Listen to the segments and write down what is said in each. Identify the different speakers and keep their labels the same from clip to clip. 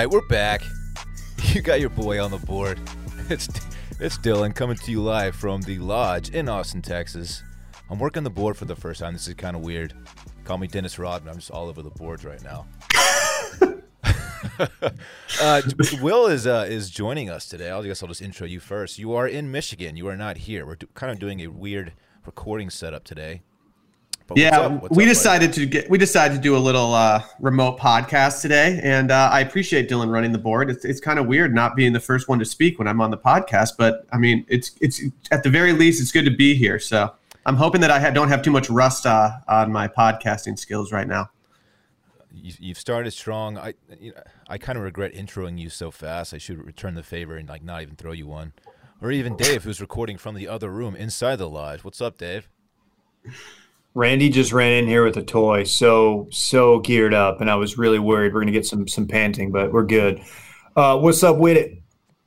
Speaker 1: right, we're back. You got your boy on the board. It's it's Dylan coming to you live from the lodge in Austin, Texas. I'm working the board for the first time. This is kind of weird. Call me Dennis Rodman. I'm just all over the boards right now. uh, Will is uh, is joining us today. I guess I'll just intro you first. You are in Michigan. You are not here. We're do- kind of doing a weird recording setup today. But what's
Speaker 2: yeah,
Speaker 1: up? What's
Speaker 2: we
Speaker 1: up, buddy?
Speaker 2: decided to get we decided to do a little uh, remote podcast today, and uh, I appreciate Dylan running the board. It's, it's kind of weird not being the first one to speak when I'm on the podcast, but I mean, it's it's at the very least, it's good to be here. So I'm hoping that I ha- don't have too much rust uh, on my podcasting skills right now.
Speaker 1: you, you've started strong. I you know, I kind of regret introing you so fast. I should return the favor and like not even throw you one. Or even Dave, who's recording from the other room inside the lodge. What's up, Dave?
Speaker 3: Randy just ran in here with a toy, so so geared up, and I was really worried we're gonna get some some panting, but we're good. Uh, what's up with it?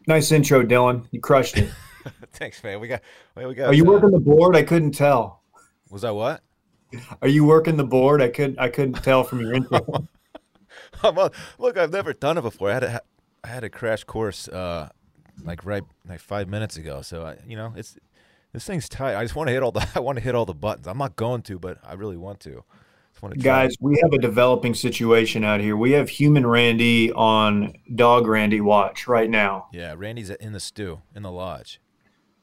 Speaker 3: Nice intro, Dylan. You crushed it.
Speaker 1: Thanks, man. We got we got.
Speaker 3: Are you
Speaker 1: uh,
Speaker 3: working the board? I couldn't tell.
Speaker 1: Was that what?
Speaker 3: Are you working the board? I couldn't I couldn't tell from your intro.
Speaker 1: A- look, I've never done it before. I had a I had a crash course uh like right like five minutes ago. So I, you know, it's this thing's tight. I just want to hit all the I want to hit all the buttons. I'm not going to, but I really want to. Want to.
Speaker 3: Guys, we have a developing situation out here. We have human Randy on dog Randy watch right now.
Speaker 1: Yeah, Randy's in the stew in the lodge.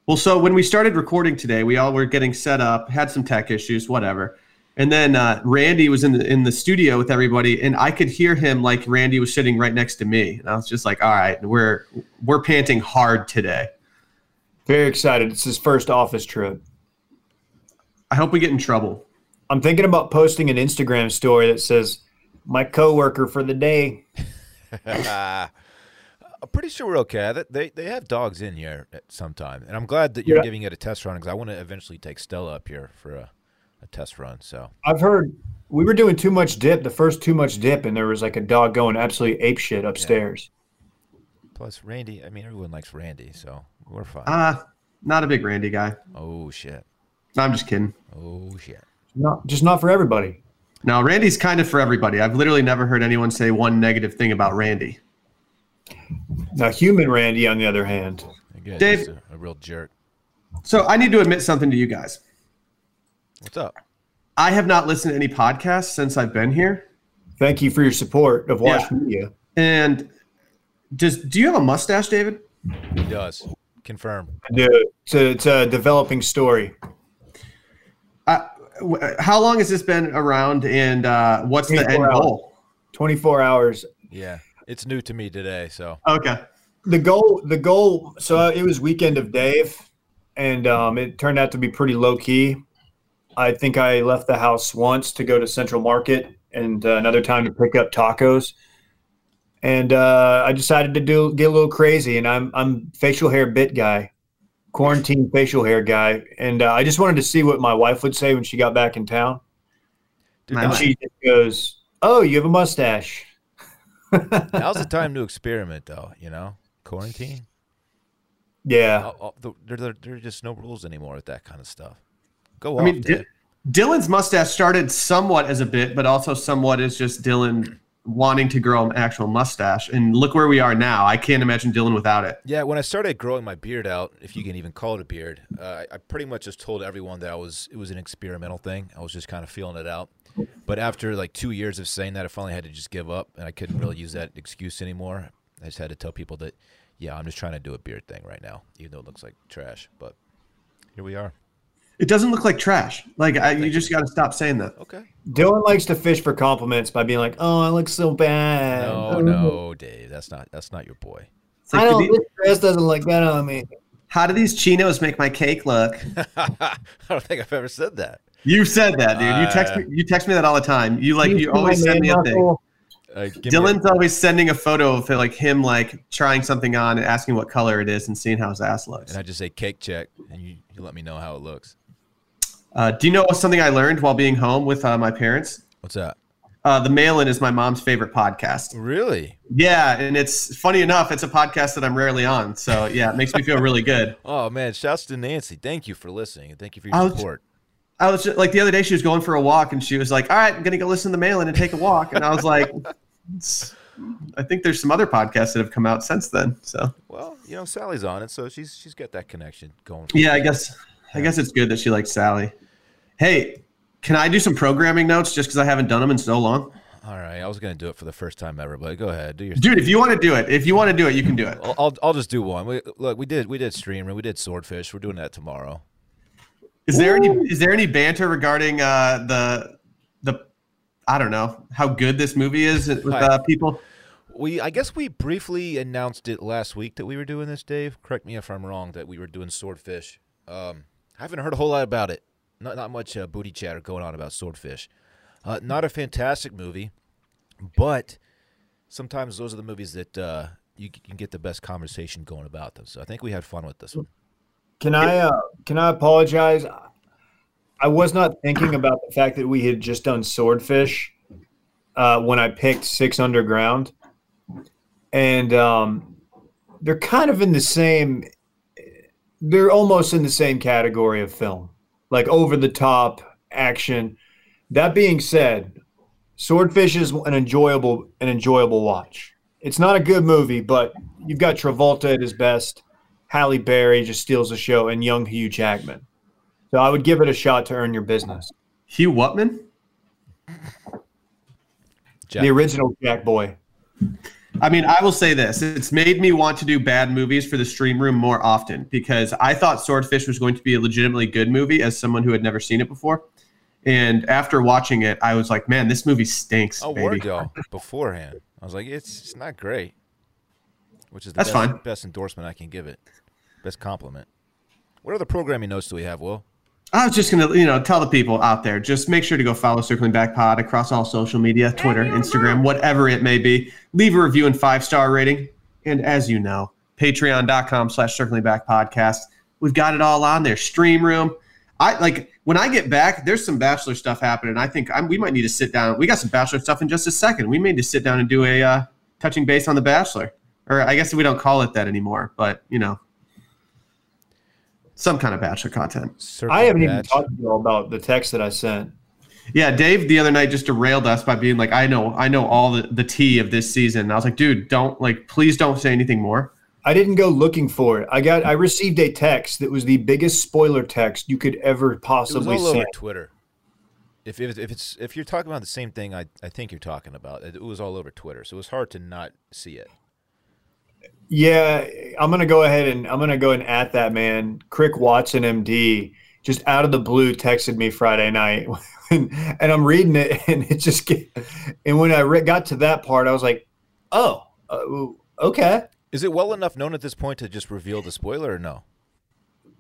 Speaker 2: Well, so when we started recording today, we all were getting set up, had some tech issues, whatever. And then uh, Randy was in the in the studio with everybody, and I could hear him like Randy was sitting right next to me, and I was just like, "All right, we're we're panting hard today."
Speaker 3: Very excited. It's his first office trip.
Speaker 2: I hope we get in trouble.
Speaker 3: I'm thinking about posting an Instagram story that says, "My coworker for the day."
Speaker 1: I'm pretty sure we're okay. They- They they have dogs in here at some time, and I'm glad that you're
Speaker 3: Yeah.
Speaker 1: giving it a test run because I want to eventually take Stella up here for a, a test run. So
Speaker 3: I've heard we were doing too much dip, the first too much dip, and there was like a dog going absolutely ape shit upstairs.
Speaker 1: plus Randy, I mean everyone likes Randy, so we're fine.
Speaker 2: Uh, not a big Randy guy.
Speaker 1: oh shit!
Speaker 2: No, I'm just kidding.
Speaker 1: Oh shit!
Speaker 3: Not just not for everybody.
Speaker 2: No, Randy's kind of for everybody. I've literally never heard anyone say one negative thing about Randy.
Speaker 3: Now, human Randy, on the other hand,
Speaker 1: Again,
Speaker 2: Dave-
Speaker 1: just a, a real jerk.
Speaker 2: So I need to admit something to you guys.
Speaker 1: What's up?
Speaker 2: I have not listened to any podcasts since I've been here.
Speaker 3: thank you for your support of Watch
Speaker 2: Yeah.
Speaker 3: Media.
Speaker 2: And does do you have a mustache, David?
Speaker 1: He does confirm.
Speaker 3: Dude, it's a, it's a developing story.
Speaker 2: Uh, w- how long has this been around, and uh, what's the end
Speaker 3: 24 hours.
Speaker 2: goal?
Speaker 3: 24 hours.
Speaker 1: Yeah, it's new to me today, so
Speaker 2: Okay.
Speaker 3: The goal, the goal. So uh, it was weekend of Dave, and um, it turned out to be pretty low key. I think I left the house once to go to Central Market, and uh, another time to pick up tacos. And uh, I decided to do get a little crazy, and I'm I'm facial hair bit guy, quarantine facial hair guy, and uh, I just wanted to see what my wife would say when she got back in town.
Speaker 1: Dude,
Speaker 3: And she just goes, "Oh, you have a mustache."
Speaker 1: now's the time to experiment, though. You know, quarantine.
Speaker 3: Yeah,
Speaker 1: All- all- the- there, there, there are just no rules anymore with that kind of stuff. Go
Speaker 2: I
Speaker 1: off,
Speaker 2: mean,
Speaker 1: Dave.
Speaker 2: Di- Dylan's mustache started somewhat as a bit, but also somewhat as just Dylan wanting to grow an actual mustache. And look where we are now. I can't imagine Dylan without it.
Speaker 1: Yeah, when I started growing my beard out, if you can even call it a beard, uh, I, pretty much just told everyone that I was it was an experimental thing. I was just kind of feeling it out. But after like two years of saying that, I finally had to just give up, and I couldn't really use that excuse anymore. I just had to tell people that, yeah, I'm just trying to do a beard thing right now, even though it looks like trash. But here we are.
Speaker 2: It doesn't look like trash. Like I, you just got to stop saying that.
Speaker 1: Okay.
Speaker 3: Dylan likes to fish for compliments by being like, "Oh, I look so bad."
Speaker 1: No, no, Dave, that's not that's not your boy.
Speaker 2: Like,
Speaker 3: I
Speaker 2: do
Speaker 3: don't.
Speaker 2: the-
Speaker 3: This dress doesn't look good on me.
Speaker 2: how do these chinos make my cake look?
Speaker 1: I don't think I've ever said that.
Speaker 2: You said that, dude. You text me. You text me that all the time. You like. You always send me a thing.
Speaker 1: Uh, give me a-
Speaker 2: Dylan's always sending a photo of like him like trying something on and asking what color it is and seeing how his ass looks.
Speaker 1: and I just say cake check, and you, you let me know how it looks.
Speaker 2: Uh, do you know something I learned while being home with uh, my parents?
Speaker 1: What's that?
Speaker 2: Uh, the Mail-In is my mom's favorite podcast.
Speaker 1: Really?
Speaker 2: Yeah, and it's funny enough, it's a podcast that I'm rarely on. So yeah, it makes me feel really good.
Speaker 1: Oh man, shouts to Nancy. Thank you for listening and thank you for your
Speaker 2: I was-
Speaker 1: support.
Speaker 2: I was just, like the other day, she was going for a walk and she was like, "All right, I'm gonna go listen to the Mail-In and take a walk," and I was like, I think there's some other podcasts that have come out since then. So
Speaker 1: Well, you know, Sally's on it, so she's she's got that connection going.
Speaker 2: yeah, I guess I guess it's good that she likes Sally. Hey, can I do some programming notes just because I haven't done them in so long?
Speaker 1: All right, I was gonna do it for the first time ever, but go ahead, do your.
Speaker 2: Dude, if you want to do it, if you want to do it, you can do it.
Speaker 1: I'll, I'll I'll just do one. We, look, we did we did stream and we did swordfish. We're doing that tomorrow.
Speaker 2: Is there any is there any banter regarding uh, the the I don't know how good this movie is with uh, people?
Speaker 1: We I guess we briefly announced it last week that we were doing this, Dave. Correct me if I'm wrong. That we were doing swordfish. Um, I haven't heard a whole lot about it. Not not much uh, booty chatter going on about swordfish. Uh, not a fantastic movie, but sometimes those are the movies that uh, you can get the best conversation going about them. So I think we had fun with this one.
Speaker 3: Can I uh, can I apologize? I was not thinking about the fact that we had just done swordfish uh, when I picked Six Underground, and um, they're kind of in the same. They're almost in the same category of film, like over the top action. That being said, Swordfish is an enjoyable an enjoyable watch. It's not a good movie, but you've got Travolta at his best. Halle Berry just steals the show, and young Hugh Jackman. So I would give it a shot to earn your business.
Speaker 2: Hugh Whatman?
Speaker 1: Jack.
Speaker 3: The original Jack Boy.
Speaker 2: I mean, I will say this: it's made me want to do bad movies for the stream room more often because I thought Swordfish was going to be a legitimately good movie as someone who had never seen it before. And after watching it, I was like, "Man, this movie stinks."
Speaker 1: Oh,
Speaker 2: baby.
Speaker 1: word go beforehand. I was like, it's, it's not great, which is the
Speaker 2: That's
Speaker 1: best,
Speaker 2: fine.
Speaker 1: best endorsement I can give it, best compliment. What other programming notes do we have, Will?
Speaker 2: I was just gonna, you know, tell the people out there, just make sure to go follow Circling Back Pod across all social media, Twitter, Instagram, whatever it may be. Leave a review and five star rating. And as you know, patreon.com slash circling back podcast. We've got it all on there. Stream room. I like when I get back, there's some bachelor stuff happening. I think I'm, we might need to sit down. We got some bachelor stuff in just a second. We may need to sit down and do a uh, touching base on the bachelor. Or I guess we don't call it that anymore, but you know, some kind of bachelor content.
Speaker 1: Circle
Speaker 3: I haven't even talked to you all about the text that I sent.
Speaker 2: Yeah, Dave the other night just derailed us by being like, I know, I know all the, the tea of this season. And I was like, dude, don't like please don't say anything more.
Speaker 3: I didn't go looking for it. I got I received a text that was the biggest spoiler text you could ever
Speaker 1: It was
Speaker 3: possibly
Speaker 1: all over. Twitter. If, if, if it's if you're talking about the same thing, I, I think you're talking about it was all over Twitter, so it was hard to not see it.
Speaker 3: Yeah, I'm gonna go ahead and I'm gonna go and at that man. Crick Watson, MD, just out of the blue texted me Friday night, and, and I'm reading it, and it just get, and when I re- got to that part, I was like, oh, uh, okay.
Speaker 1: Is it well enough known at this point to just reveal the spoiler or no?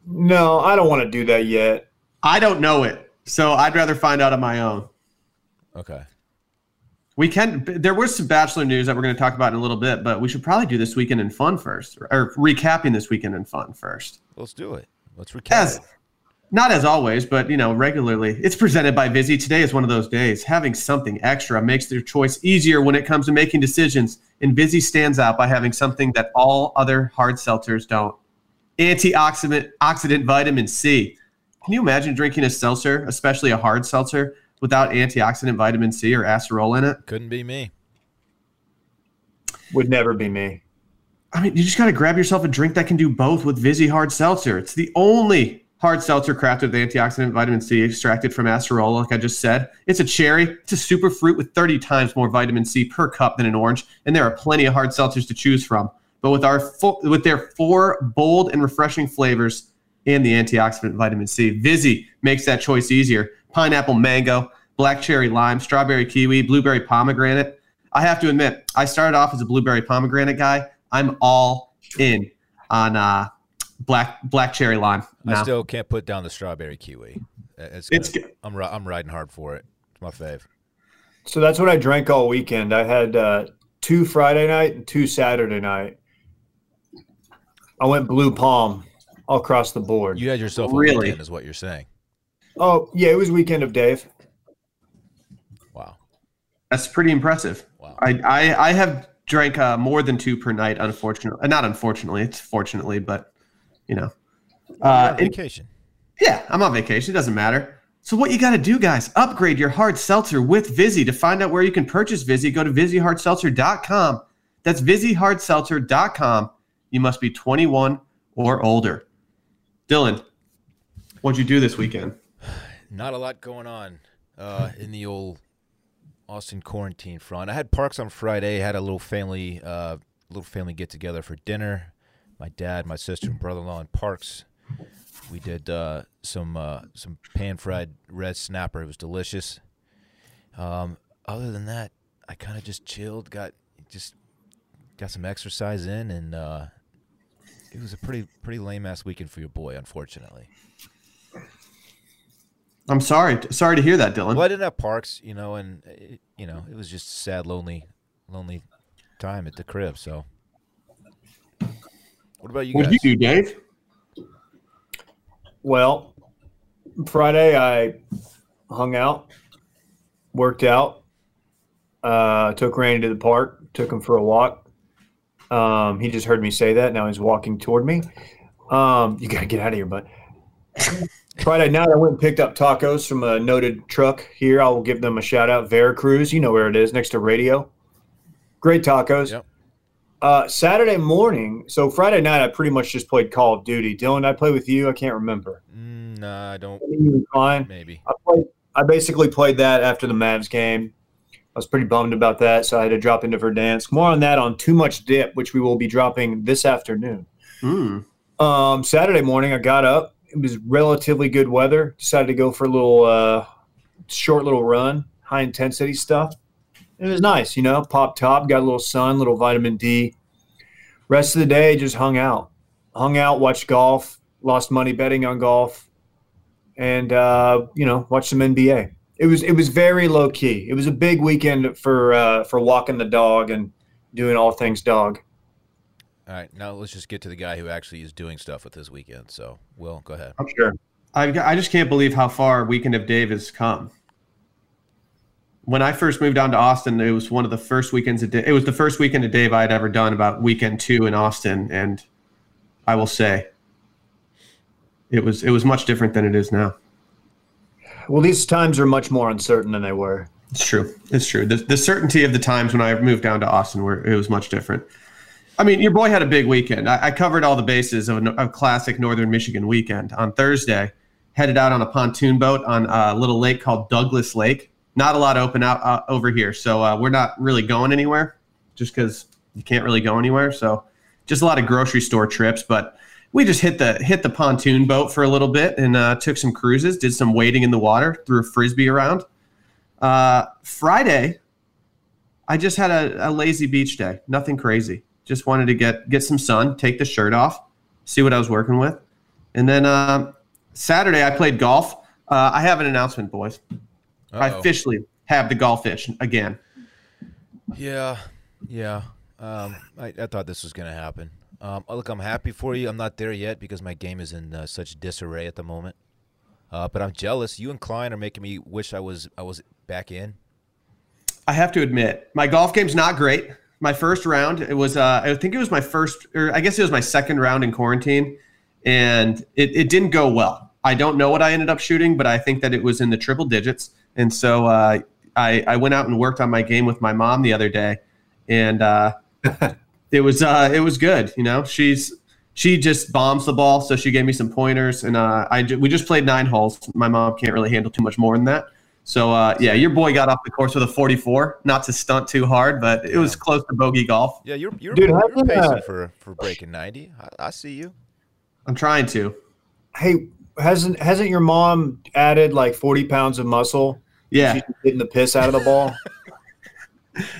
Speaker 3: No, I don't want to do that yet.
Speaker 2: I don't know it, so I'd rather find out on my own.
Speaker 1: Okay.
Speaker 2: We can. There was some bachelor news that we're going to talk about in a little bit, but we should probably do this weekend in fun first, or recapping this weekend in fun first.
Speaker 1: Let's do it. Let's recap.
Speaker 2: As not as always, but you know, regularly. It's presented by Vizzy. Today is one of those days. Having something extra makes their choice easier when it comes to making decisions. And Vizzy stands out by having something that all other hard seltzers don't. Antioxidant oxidant vitamin C. Can you imagine drinking a seltzer, especially a hard seltzer, without antioxidant vitamin C or acerola in it?
Speaker 1: Couldn't be me.
Speaker 3: Would never be me.
Speaker 2: I mean, you just got to grab yourself a drink that can do both with Vizzy Hard Seltzer. It's the only hard seltzer crafted with antioxidant vitamin C extracted from acerola, like I just said. It's a cherry. It's a super fruit with 30 times more vitamin C per cup than an orange, and there are plenty of hard seltzers to choose from. But with our fo- with their four bold and refreshing flavors and the antioxidant vitamin C, Vizzy makes that choice easier. Pineapple, mango, black cherry, lime, strawberry, kiwi, blueberry, pomegranate. I have to admit, I started off as a blueberry pomegranate guy. I'm all in on uh, black black cherry lime.
Speaker 1: I still can't put down the strawberry kiwi. It's,
Speaker 2: It's
Speaker 1: gonna-
Speaker 2: good.
Speaker 1: I'm I'm riding hard for it. It's my fave.
Speaker 3: So that's what I drank all weekend. I had uh, two Friday night and two Saturday night. I went blue palm all across the board.
Speaker 1: You had yourself a
Speaker 2: Really?
Speaker 1: weekend, is what you're saying.
Speaker 3: Oh yeah, it was weekend of Dave.
Speaker 1: Wow.
Speaker 2: That's pretty impressive.
Speaker 1: Wow.
Speaker 2: I I, I have drank uh, more than two per night. Unfortunately, uh, not unfortunately, it's fortunately, but you know, uh,
Speaker 1: on
Speaker 2: it-
Speaker 1: vacation.
Speaker 2: yeah, I'm on vacation. It doesn't matter. So what you got to do, guys, upgrade your hard seltzer with Vizzy. To find out where you can purchase Vizzy, go to VizzyHardSeltzer.com. That's VizzyHardSeltzer.com. You must be 21 or older. Dylan, what'd you do this weekend?
Speaker 1: Not a lot going on uh, in the old Austin quarantine front. I had parks on Friday. Had a little family, uh, little family get together for dinner. My dad, my sister, and brother-in-law in Parks. We did uh, some uh, some pan fried red snapper. It was delicious. Um, other than that, I kind of just chilled. Got just got some exercise in, and uh, it was a pretty pretty lame ass weekend for your boy, unfortunately.
Speaker 2: I'm sorry. Sorry to hear that, Dylan.
Speaker 1: Well, I didn't have parks, you know, and it, you know it was just a sad, lonely, lonely time at the crib. So, what about you guys?
Speaker 2: What
Speaker 1: guys?
Speaker 2: did you do, Dave?
Speaker 3: Well, Friday I hung out, worked out, uh, took Randy to the park, took him for a walk. Um, he just heard me say that. Now he's walking toward me. Um, you gotta get out of here, bud. Friday night I went and picked up tacos from a noted truck here. I will give them a shout out. Veracruz, you know where it is, next to Radio. Great tacos.
Speaker 1: Yep.
Speaker 3: Uh, Saturday morning, so Friday night I pretty much just played Call of Duty. Dylan, I play with you. I can't remember.
Speaker 1: Mm, nah, I don't.
Speaker 3: You were fine.
Speaker 1: Maybe.
Speaker 3: I played. I basically played that after the Mavs game. I was pretty bummed about that, so I had to drop into Verdansk. More on that on Too Much Dip, which we will be dropping this afternoon.
Speaker 2: Hmm.
Speaker 3: Um, Saturday morning, I got up. It was relatively good weather. Decided to go for a little uh, short little run, high intensity stuff. It was nice, you know. Pop top, got a little sun, little vitamin D. Rest of the day, just hung out, hung out, watched golf, lost money betting on golf, and uh, you know, watched some NBA. It was it was very low key. It was a big weekend for uh, for walking the dog and doing all things dog.
Speaker 1: All right, now let's just get to the guy who actually is doing stuff with this weekend. So, Will, go ahead.
Speaker 2: I'm sure. I, I just can't believe how far Weekend of Dave has come. When I first moved down to Austin, it was one of the first weekends. Of, it was the first weekend of Dave I had ever done about weekend two in Austin, and I will say, it was it was much different than it is now.
Speaker 3: Well, these times are much more uncertain than they were.
Speaker 2: It's true. It's true. The, the certainty of the times when I moved down to Austin were it was much different. I mean, your boy had a big weekend. I, I covered all the bases of a, a classic Northern Michigan weekend. On Thursday, headed out on a pontoon boat on a little lake called Douglas Lake. Not a lot open out uh, over here, so uh, we're not really going anywhere, just because you can't really go anywhere. So, just a lot of grocery store trips. But we just hit the hit the pontoon boat for a little bit and uh, took some cruises, did some wading in the water, threw a frisbee around. Uh, Friday, I just had a, a lazy beach day. Nothing crazy. Just wanted to get get some sun, take the shirt off, see what I was working with, and then uh, Saturday I played golf. Uh, I have an announcement, boys. I
Speaker 1: Uh-oh.
Speaker 2: officially have the golf fish again.
Speaker 1: Yeah, yeah. Um, I, I thought this was going to happen. Um, look, I'm happy for you. I'm not there yet because my game is in uh, such disarray at the moment. Uh, but I'm jealous. You and Klein are making me wish I was I was back in.
Speaker 2: I have to admit, my golf game's not great. My first round, it was, uh, I think it was my first, or I guess it was my second round in quarantine, and it, it didn't go well. I don't know what I ended up shooting, but I think that it was in the triple digits. And so uh, I, I went out and worked on my game with my mom the other day, and uh, it was uh, it was good. You know, she's she just bombs the ball, so she gave me some pointers, and uh, I we just played nine holes. My mom can't really handle too much more than that. So uh, yeah, your boy got off the course with a 44. Not to stunt too hard, but it was close to bogey golf.
Speaker 1: Yeah, you're you're,
Speaker 3: Dude,
Speaker 1: you're
Speaker 3: hasn't,
Speaker 1: pacing
Speaker 3: uh,
Speaker 1: for for breaking 90. I, I see you.
Speaker 2: I'm trying to.
Speaker 3: Hey, hasn't hasn't your mom added like forty pounds of muscle?
Speaker 2: Yeah,
Speaker 3: She's getting the piss out of the ball.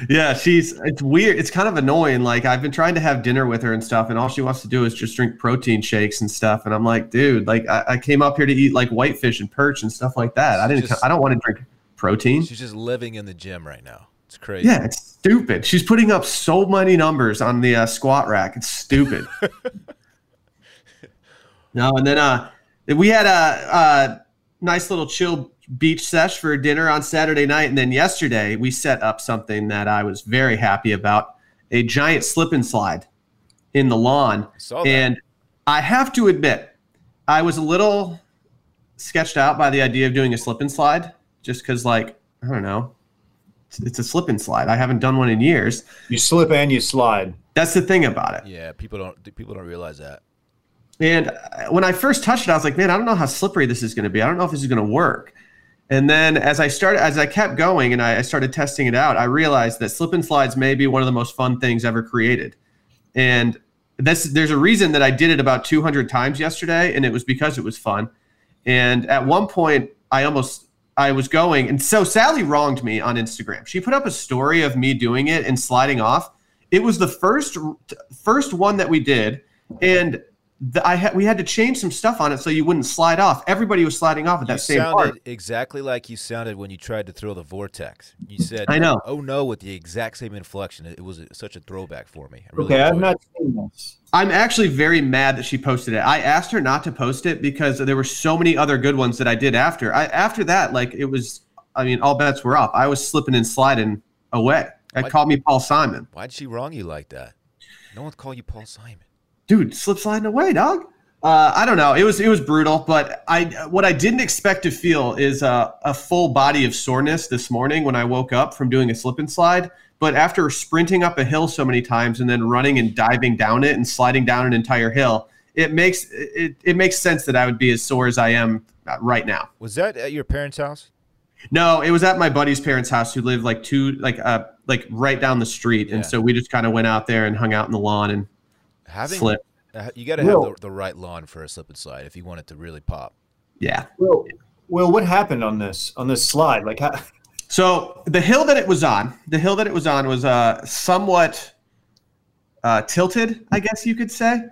Speaker 2: yeah. She's it's weird. It's kind of annoying. Like I've been trying to have dinner with her and stuff, and all she wants to do is just drink protein shakes and stuff. And I'm like, dude, like I, I came up here to eat like whitefish and perch and stuff like that. I didn't.
Speaker 1: Just-
Speaker 2: I don't want to drink protein.
Speaker 1: She's just living in the gym right now. It's crazy.
Speaker 2: Yeah, it's stupid. She's putting up so many numbers on the uh, squat rack. It's stupid. no, and then uh, we had a, a nice little chill beach sesh for dinner on Saturday night, and then yesterday we set up something that I was very happy about: a giant slip and slide in the lawn.
Speaker 1: Saw that.
Speaker 2: And I have to admit, I was a little sketched out by the idea of doing a slip and slide, just because like I don't know, it's, it's a slip and slide. I haven't done one in years.
Speaker 3: You slip and you slide.
Speaker 2: That's the thing about it.
Speaker 1: Yeah, people don't people don't realize that.
Speaker 2: And uh, when I first touched it, I was like, man, I don't know how slippery this is going to be. I don't know if this is going to work. And then as I started, as I kept going and I, I started testing it out, I realized that slip and slides may be one of the most fun things ever created. And this, there's a reason that I did it about 200 times yesterday, and it was because it was fun. And at one point, I almost I was going, and so Sally wronged me on Instagram. She put up a story of me doing it and sliding off. It was the first first one that we did, and the, I had we had to change some stuff on it so you wouldn't slide off. Everybody was sliding off at that
Speaker 1: you
Speaker 2: same
Speaker 1: sounded
Speaker 2: part.
Speaker 1: exactly like you sounded when you tried to throw the vortex. You said,
Speaker 2: I know.
Speaker 1: Oh no!" with the exact same inflection. It, it was a, such a throwback for me. Really
Speaker 3: Okay, I've not seen this.
Speaker 2: I'm actually very mad that she posted it. I asked her not to post it because there were so many other good ones that I did after. I after that, like it was. I mean, all bets were off. I was slipping and sliding away. It
Speaker 1: What?
Speaker 2: called me Paul Simon.
Speaker 1: Why'd she wrong you like that? No one call you Paul Simon.
Speaker 2: Dude, slip sliding away, dog. Uh, I don't know. It was it was brutal, but I what I didn't expect to feel is a, a full body of soreness this morning when I woke up from doing a slip and slide. But after sprinting up a hill so many times and then running and diving down it and sliding down an entire hill, it makes it, it makes sense that I would be as sore as I am uh, right now.
Speaker 1: Was that at your parents' house?
Speaker 2: No, it was at my buddy's parents' house who lived like two like uh like right down the street, and
Speaker 1: Yeah.
Speaker 2: so we just kind of went out there and hung out in the lawn and
Speaker 1: Having
Speaker 2: slipped.
Speaker 1: uh, you got to have the, the right lawn for a slip and slide if you want it to really pop.
Speaker 2: Yeah.
Speaker 3: Well, Will, what happened on this on this slide? Like, how,
Speaker 2: So the hill that it was on, the hill that it was on was uh, somewhat uh, tilted, I guess you could say.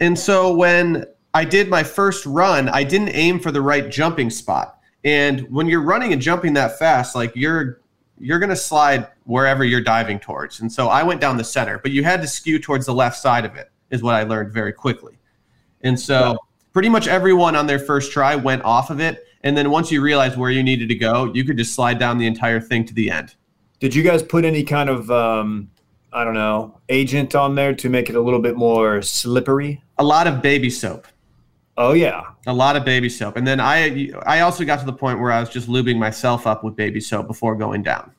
Speaker 2: And so when I did my first run, I didn't aim for the right jumping spot. And when you're running and jumping that fast, like you're you're gonna slide wherever you're diving towards. And so I went down the center, but you had to skew towards the left side of it, is what I learned very quickly. And so pretty much everyone on their first try went off of it. And then once you realized where you needed to go, you could just slide down the entire thing to the end.
Speaker 3: did you guys put any kind of um, I don't know agent on there to make it a little bit more slippery?
Speaker 2: A lot of baby soap.
Speaker 3: Oh yeah,
Speaker 2: A lot of baby soap. And then I I also got to the point where I was just lubing myself up with baby soap before going down.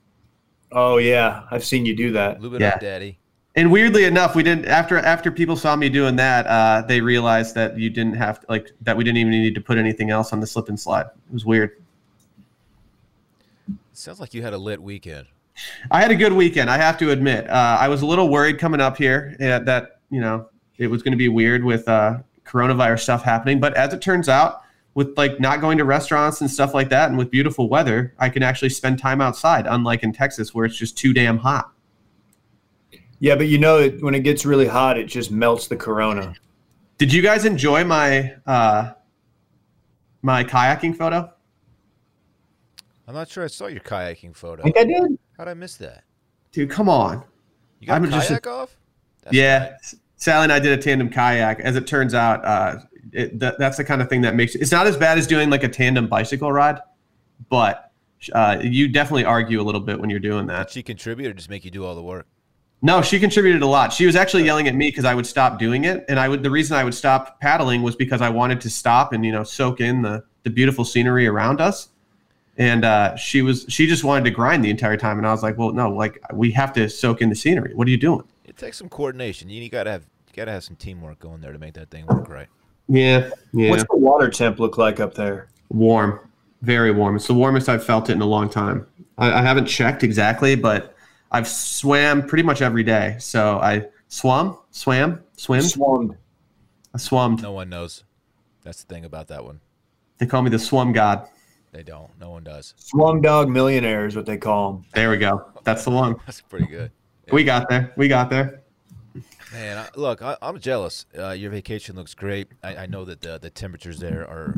Speaker 3: oh yeah. I've seen you do that.
Speaker 1: Lube it
Speaker 2: Yeah.
Speaker 1: up, daddy.
Speaker 2: And weirdly enough, we didn't after after people saw me doing that, uh, they realized that you didn't have to, like that we didn't even need to put anything else on the slip and slide. It was weird.
Speaker 1: Sounds like you had a lit weekend.
Speaker 2: I had a good weekend. I have to admit. Uh, I was a little worried coming up here uh, that you know it was going to be weird with uh, coronavirus stuff happening, but as it turns out, with like not going to restaurants and stuff like that, and with beautiful weather, I can actually spend time outside. Unlike in Texas, where it's just too damn hot.
Speaker 3: Yeah, but you know that when it gets really hot, it just melts the corona.
Speaker 2: Did you guys enjoy my uh, my kayaking photo?
Speaker 1: I'm not sure I saw your kayaking photo.
Speaker 3: I
Speaker 1: photo.
Speaker 3: think I did.
Speaker 1: How'd I miss that?
Speaker 2: Dude, come on.
Speaker 1: You got
Speaker 2: I'm
Speaker 1: a
Speaker 2: just-
Speaker 1: kayak off? That's
Speaker 2: yeah,
Speaker 1: right.
Speaker 2: Sally and I did a tandem kayak. As it turns out, uh, it, that, that's the kind of thing that makes it's not as bad as doing like a tandem bicycle ride, but uh, you definitely argue a little bit when you're doing
Speaker 1: Did
Speaker 2: that.
Speaker 1: she contribute or just make you do all the work?
Speaker 2: No, she contributed a lot. She was actually yelling at me because I would stop doing it, and I would. The reason I would stop paddling was because I wanted to stop and you know soak in the the beautiful scenery around us. And uh, she was she just wanted to grind the entire time, and I was like, well, no, like we have to soak in the scenery. What are you doing?
Speaker 1: It takes some coordination. You, you gotta have you gotta have some teamwork going there to make that thing work right.
Speaker 2: Yeah, yeah.
Speaker 3: What's the water temp look like up there?
Speaker 2: Warm, very warm. It's the warmest I've felt it in a long time. I, I haven't checked exactly, but I've swam pretty much every day. So I swam, swam, swim,
Speaker 3: Swarmed.
Speaker 2: I swummed.
Speaker 1: No one knows. That's the thing about that one.
Speaker 2: They call me the swum god.
Speaker 1: They don't. No one does.
Speaker 3: Swum dog millionaire is what they call them.
Speaker 2: There we go. That's the one.
Speaker 1: That's pretty good.
Speaker 2: We got there. We got there.
Speaker 1: Man, I, look, I, I'm jealous. Uh, your vacation looks great. I, I know that the, the temperatures there are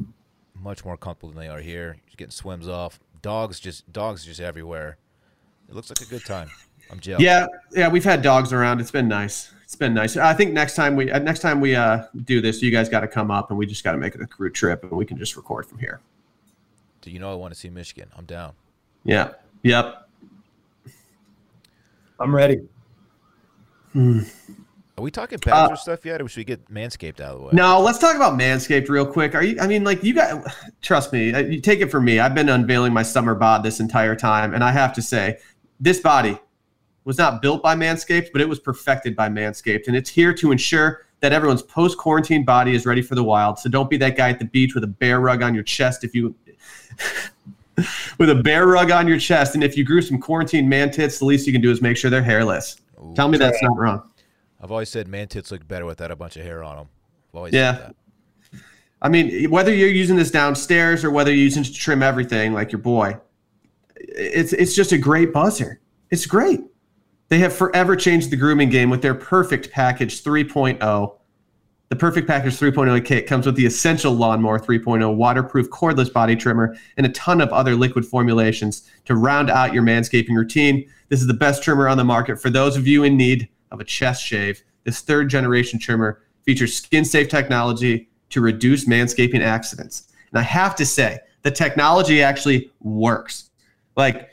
Speaker 1: much more comfortable than they are here. You're getting swims off. Dogs just dogs just everywhere. It looks like a good time. I'm jealous.
Speaker 2: Yeah, yeah. We've had dogs around. It's been nice. It's been nice. I think next time we uh, next time we uh, do this, you guys got to come up, and we just got to make it a crew trip, and we can just record from here.
Speaker 1: Do you know I want to see Michigan? I'm down.
Speaker 2: Yeah. Yep.
Speaker 3: I'm ready.
Speaker 1: Are we talking Bachelor stuff yet, or should we get Manscaped out of the way?
Speaker 2: No, let's talk about Manscaped real quick. Are you? I mean, like you got. Trust me. uh, You take it from me. I've been unveiling my summer bod this entire time, and I have to say, this body was not built by Manscaped, but it was perfected by Manscaped, and it's here to ensure that everyone's post quarantine body is ready for the wild. So don't be that guy at the beach with a bear rug on your chest if you. with a bear rug on your chest, and if you grew some quarantine man tits, the least you can do is make sure they're hairless.
Speaker 1: Ooh.
Speaker 2: Tell me that's not wrong.
Speaker 1: I've always said man tits look better without a bunch of hair on them. I've always
Speaker 2: Yeah.
Speaker 1: said that.
Speaker 2: I mean, whether you're using this downstairs or whether you're using it to trim everything, like your boy, it's it's just a great buzzer. It's great. They have forever changed the grooming game with their Perfect Package 3.0. The Perfect Package 3.0 kit comes with the Essential Lawnmower 3.0 waterproof cordless body trimmer and a ton of other liquid formulations to round out your manscaping routine. This is the best trimmer on the market for those of you in need of a chest shave. This third generation trimmer features skin safe technology to reduce manscaping accidents. And I have to say, the technology actually works. Like,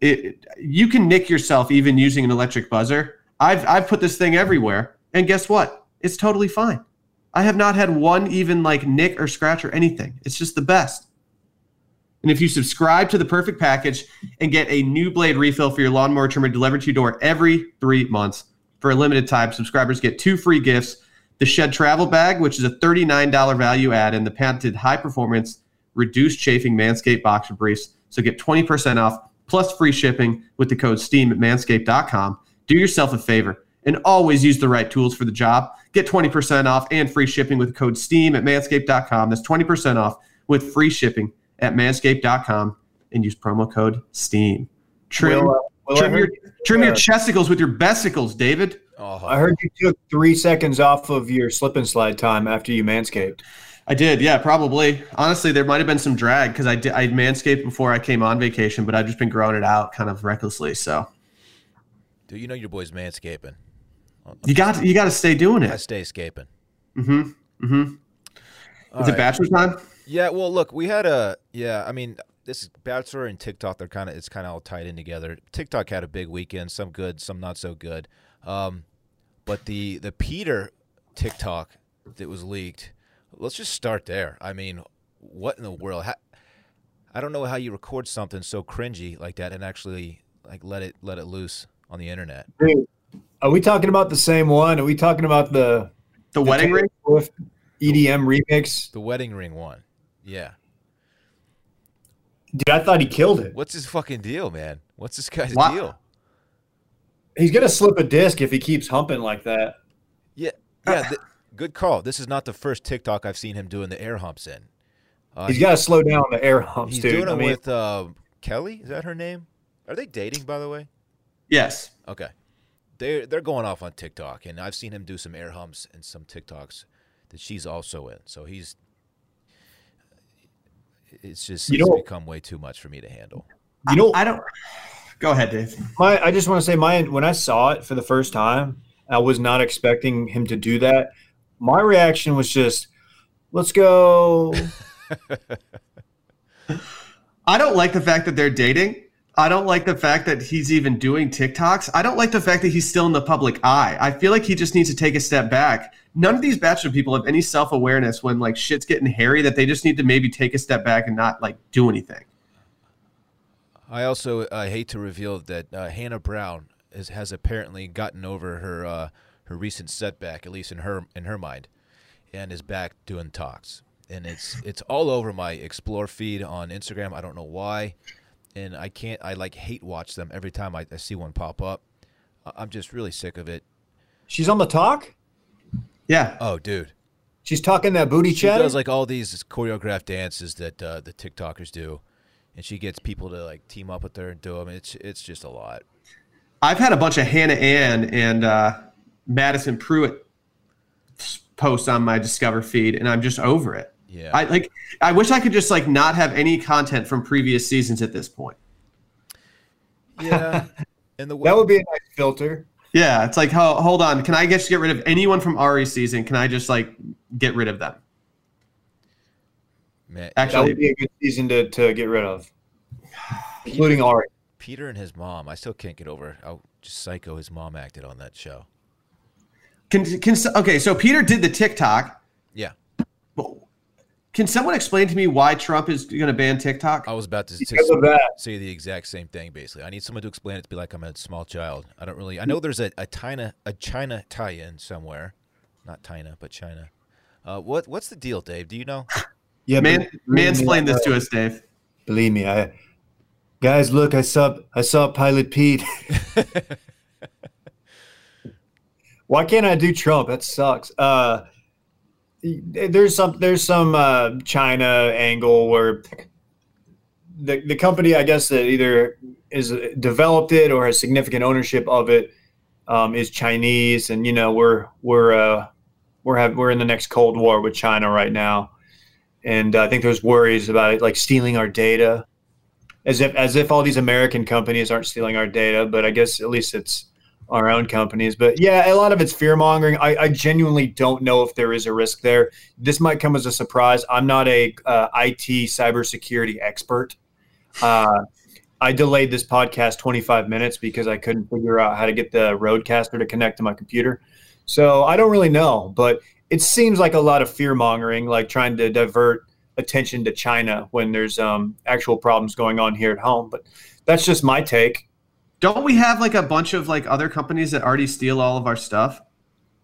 Speaker 2: it, you can nick yourself even using an electric buzzer. I've, I've put this thing everywhere, and guess what? It's totally fine. I have not had one even like nick or scratch or anything. It's just the best. And if you subscribe to the perfect package and get a new blade refill for your lawnmower trimmer delivered to your door every three months for a limited time, subscribers get two free gifts the Shed Travel Bag, which is a $39 value add, and the patented high performance reduced chafing Manscaped Boxer Briefs. So get 20% off plus free shipping with the code STEAM at manscaped.com. Do yourself a favor and always use the right tools for the job. Get 20% off and free shipping with the code STEAM at manscaped.com. That's 20% off with free shipping at manscaped.com and use promo code STEAM. Trim,
Speaker 3: Will, uh, Will,
Speaker 2: trim, your, trim your
Speaker 3: uh,
Speaker 2: chesticles with your besticles, David.
Speaker 1: Oh,
Speaker 3: I heard you took three seconds off of your slip and slide time after you manscaped.
Speaker 2: I did, yeah, probably. Honestly, there might have been some drag because I did I manscaped before I came on vacation, but I've just been growing it out kind of recklessly. So
Speaker 1: dude, you know your boy's manscaping.
Speaker 2: you got you got to stay doing it.
Speaker 1: I stay scaping.
Speaker 2: Mm-hmm. Mm-hmm.
Speaker 1: All
Speaker 2: Is it bachelor time?
Speaker 1: Yeah, well, look, we had a yeah. I mean, this is Bachelor and TikTok. They're kind of it's kind of all tied in together. TikTok had a big weekend, some good, some not so good. Um, but the the Peter TikTok that was leaked. Let's just start there. I mean, what in the world? How, I don't know how you record something so cringy like that and actually like let it let it loose on the internet.
Speaker 3: Are we talking about the same one? Are we talking about the,
Speaker 2: The,
Speaker 3: the
Speaker 2: wedding ring?
Speaker 3: Swift EDM remix?
Speaker 1: The wedding ring one. Yeah.
Speaker 3: Dude, I thought he killed it.
Speaker 1: What's his fucking deal, man? What's this guy's
Speaker 2: Wha-
Speaker 1: deal?
Speaker 3: He's gonna slip a disc if he keeps humping like that.
Speaker 1: Yeah, yeah. th- good call. This is not the first TikTok I've seen him doing the air humps in. Uh,
Speaker 3: He's got to slow down the air humps,
Speaker 1: he's
Speaker 3: dude.
Speaker 1: doing it
Speaker 3: I mean,
Speaker 1: with uh, Kelley. Is that her name? Are they dating, by the way?
Speaker 2: Yes.
Speaker 1: Okay, They're they're going off on TikTok, and I've seen him do some air humps and some TikToks that she's also in. So he's. It's just
Speaker 3: You
Speaker 1: it's
Speaker 3: know-
Speaker 1: become way too much for me to handle.
Speaker 3: you know,
Speaker 2: I don't. Go ahead, Dave.
Speaker 3: my I just want to say, my when I saw it for the first time, I was not expecting him to do that. My reaction was just, "Let's go."
Speaker 2: I don't like the fact that they're dating. I don't like the fact that he's even doing TikToks. I don't like the fact that he's still in the public eye. I feel like he just needs to take a step back. None of these bachelor people have any self awareness when like shit's getting hairy that they just need to maybe take a step back and not like do anything.
Speaker 1: I also uh, hate to reveal that uh, Hannah Brown is, has apparently gotten over her uh, her recent setback, at least in her in her mind, and is back doing talks. And it's it's all over my explore feed on Instagram. I don't know why, and I can't. I like hate watch them every time I, I see one pop up. I- I'm just really sick of it.
Speaker 3: She's on the talk.
Speaker 2: Yeah.
Speaker 1: Oh, dude,
Speaker 3: She's talking that booty
Speaker 1: she
Speaker 3: chat.
Speaker 1: does like all these choreographed dances that uh, the TikTokers do, and she gets people to like team up with her and do them. It's it's just a lot.
Speaker 2: I've had a bunch of Hannah Ann and uh, Madison Prewett posts on my Discover feed, and I'm just over it.
Speaker 1: Yeah.
Speaker 2: I like. I wish I could just like not have any content from previous seasons at this point.
Speaker 1: Yeah. And the
Speaker 3: that would be a nice filter.
Speaker 2: Yeah, it's like, ho- hold on, can I just get rid of anyone from Arie's season? Can I just like get rid of them?
Speaker 1: man,
Speaker 3: That
Speaker 2: Actually,
Speaker 3: would be a good season to, to get rid of, including Arie.
Speaker 1: Peter and his mom. I still can't get over how just psycho his mom acted on that show.
Speaker 2: Can, can okay? So Peter did the TikTok.
Speaker 1: Yeah,
Speaker 2: Can someone explain to me why Trump is going to ban TikTok?
Speaker 1: I was about to
Speaker 3: Because of that.
Speaker 1: say the exact same thing. Basically, I need someone to explain it to be like I'm a small child. I don't really. I know there's a, a China a China tie-in somewhere, not China, but China. Uh, what what's the deal, Dave? Do you know?
Speaker 3: Yeah,
Speaker 2: Man,
Speaker 3: but- believe me,
Speaker 2: mansplain this
Speaker 3: I-
Speaker 2: to us, Dave.
Speaker 3: Believe me, I guys, look, I saw I saw Pilot Pete. Why can't I do Trump? That sucks. Uh, there's some there's some uh, China angle where the the company, I guess, that either is developed it or has significant ownership of it um, is Chinese, and you know we're we're uh, we're have, we're in the next Cold War with China right now, and I think there's worries about it like stealing our data, as if as if all these American companies aren't stealing our data, but I guess at least it's our own companies. But yeah, a lot of it's fear mongering. I, I genuinely don't know if there is a risk there. This might come as a surprise. I'm not a uh, IT cybersecurity expert. Uh, I delayed this podcast 25 minutes because I couldn't figure out how to get the RodeCaster to connect to my computer. So I don't really know, but it seems like a lot of fear mongering, like trying to divert attention to China when there's um, actual problems going on here at home. But that's just my take.
Speaker 2: Don't we have like a bunch of like other companies that already steal all of our stuff?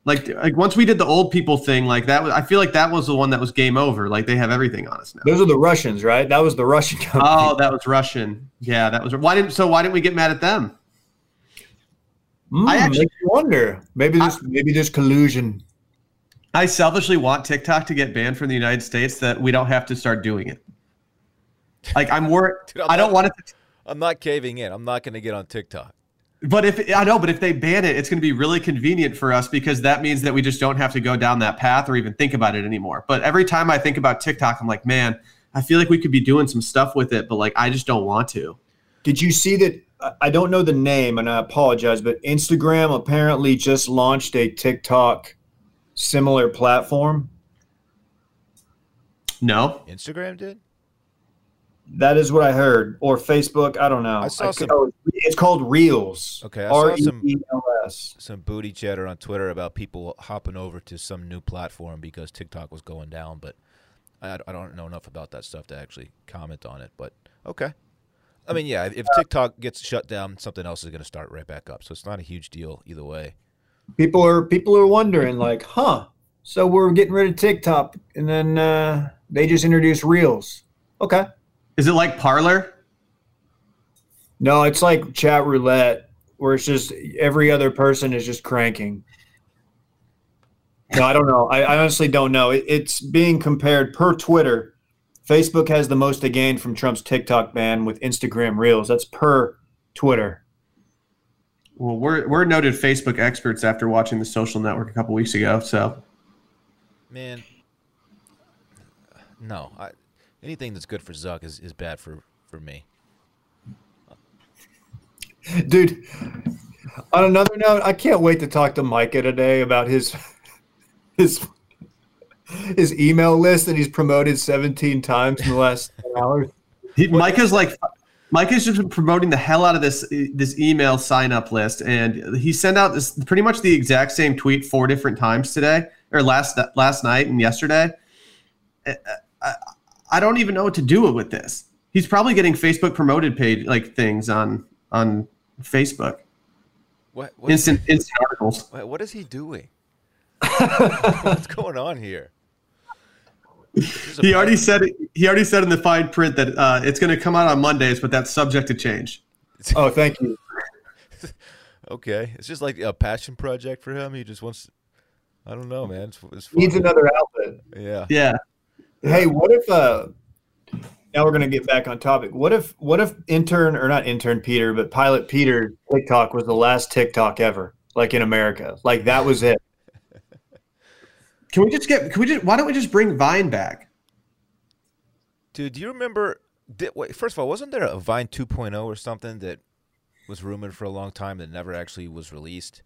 Speaker 2: Like, like once we did the old people thing, like that was I feel like that was the one that was game over. Like they have everything on us now.
Speaker 3: Those are the Russians, right? That was the Russian company.
Speaker 2: Oh, that was Russian. Yeah, that was why didn't so why didn't we get mad at them?
Speaker 3: Mm,
Speaker 2: I actually-
Speaker 3: wonder. Maybe there's maybe there's collusion.
Speaker 2: I selfishly want TikTok to get banned from the United States that we don't have to start doing it. Like I'm worried.
Speaker 1: I'm
Speaker 2: don't
Speaker 1: not-
Speaker 2: want it to
Speaker 1: I'm not caving in. I'm not going to get on TikTok.
Speaker 2: But if I know, but if they ban it, it's going to be really convenient for us because that means that we just don't have to go down that path or even think about it anymore. But every time I think about TikTok, I'm like, man, I feel like we could be doing some stuff with it, but like I just don't want to.
Speaker 3: Did you see that? I- I don't know the name, and I apologize, but Instagram apparently just launched a TikTok similar platform.
Speaker 2: No,
Speaker 1: Instagram did.
Speaker 3: That is what I heard, or Facebook. I don't know.
Speaker 1: I saw
Speaker 3: could-
Speaker 1: some-
Speaker 3: oh, it's called Reels.
Speaker 1: Okay, I saw
Speaker 3: R E
Speaker 1: some-. Some booty chatter on Twitter about people hopping over to some new platform because TikTok was going down. But I, I don't know enough about that stuff to actually comment on it. But okay. I mean, yeah, if TikTok gets shut down, something else is going to start right back up. So it's not a huge deal either way.
Speaker 3: People are people are wondering, like, huh? So we're getting rid of TikTok, and then uh, they just introduced Reels. Okay.
Speaker 2: Is it like Parler?
Speaker 3: No, it's like chat roulette, where it's just every other person is just cranking. No, I don't know. I, I honestly don't know. It, it's being compared per Twitter. Facebook has the most to gain from Trump's TikTok ban with Instagram Reels. That's per Twitter.
Speaker 2: Well, we're we're noted Facebook experts after watching the Social Network a couple weeks ago. So
Speaker 1: Man, no. I, anything that's good for Zuck is, is bad for, for me.
Speaker 3: Dude, on another note, I can't wait to talk to Micah today about his his his email list that he's promoted 17 times in the last 10 hours.
Speaker 2: he, Micah's like Micah's just been promoting the hell out of this this email sign up list, and he sent out this pretty much the exact same tweet four different times today or last last night and yesterday. I, I, I don't even know what to do with this. He's probably getting Facebook promoted page like things on on Facebook,
Speaker 1: What, what,
Speaker 2: instant instant articles.
Speaker 1: what, what is he doing? What's going on here? This is
Speaker 2: He already said it, he already said in the fine print that uh, it's going to come out on Mondays, but that's subject to change.
Speaker 3: Oh, thank you.
Speaker 1: Okay, it's just like a passion project for him. He just wants. I don't know, man. It's, it's.
Speaker 3: Needs another outlet.
Speaker 1: Yeah.
Speaker 2: Yeah.
Speaker 3: Hey, what if uh now we're gonna get back on topic. What if what if intern or not intern Peter, but pilot Peter TikTok was the last TikTok ever, like in America? Like that was it.
Speaker 2: Can we just get? Can we just? Why don't we just bring Vine back?
Speaker 1: Dude, do you remember? Did, wait, first of all, wasn't there a Vine 2.0 or something that was rumored for a long time that never actually was released?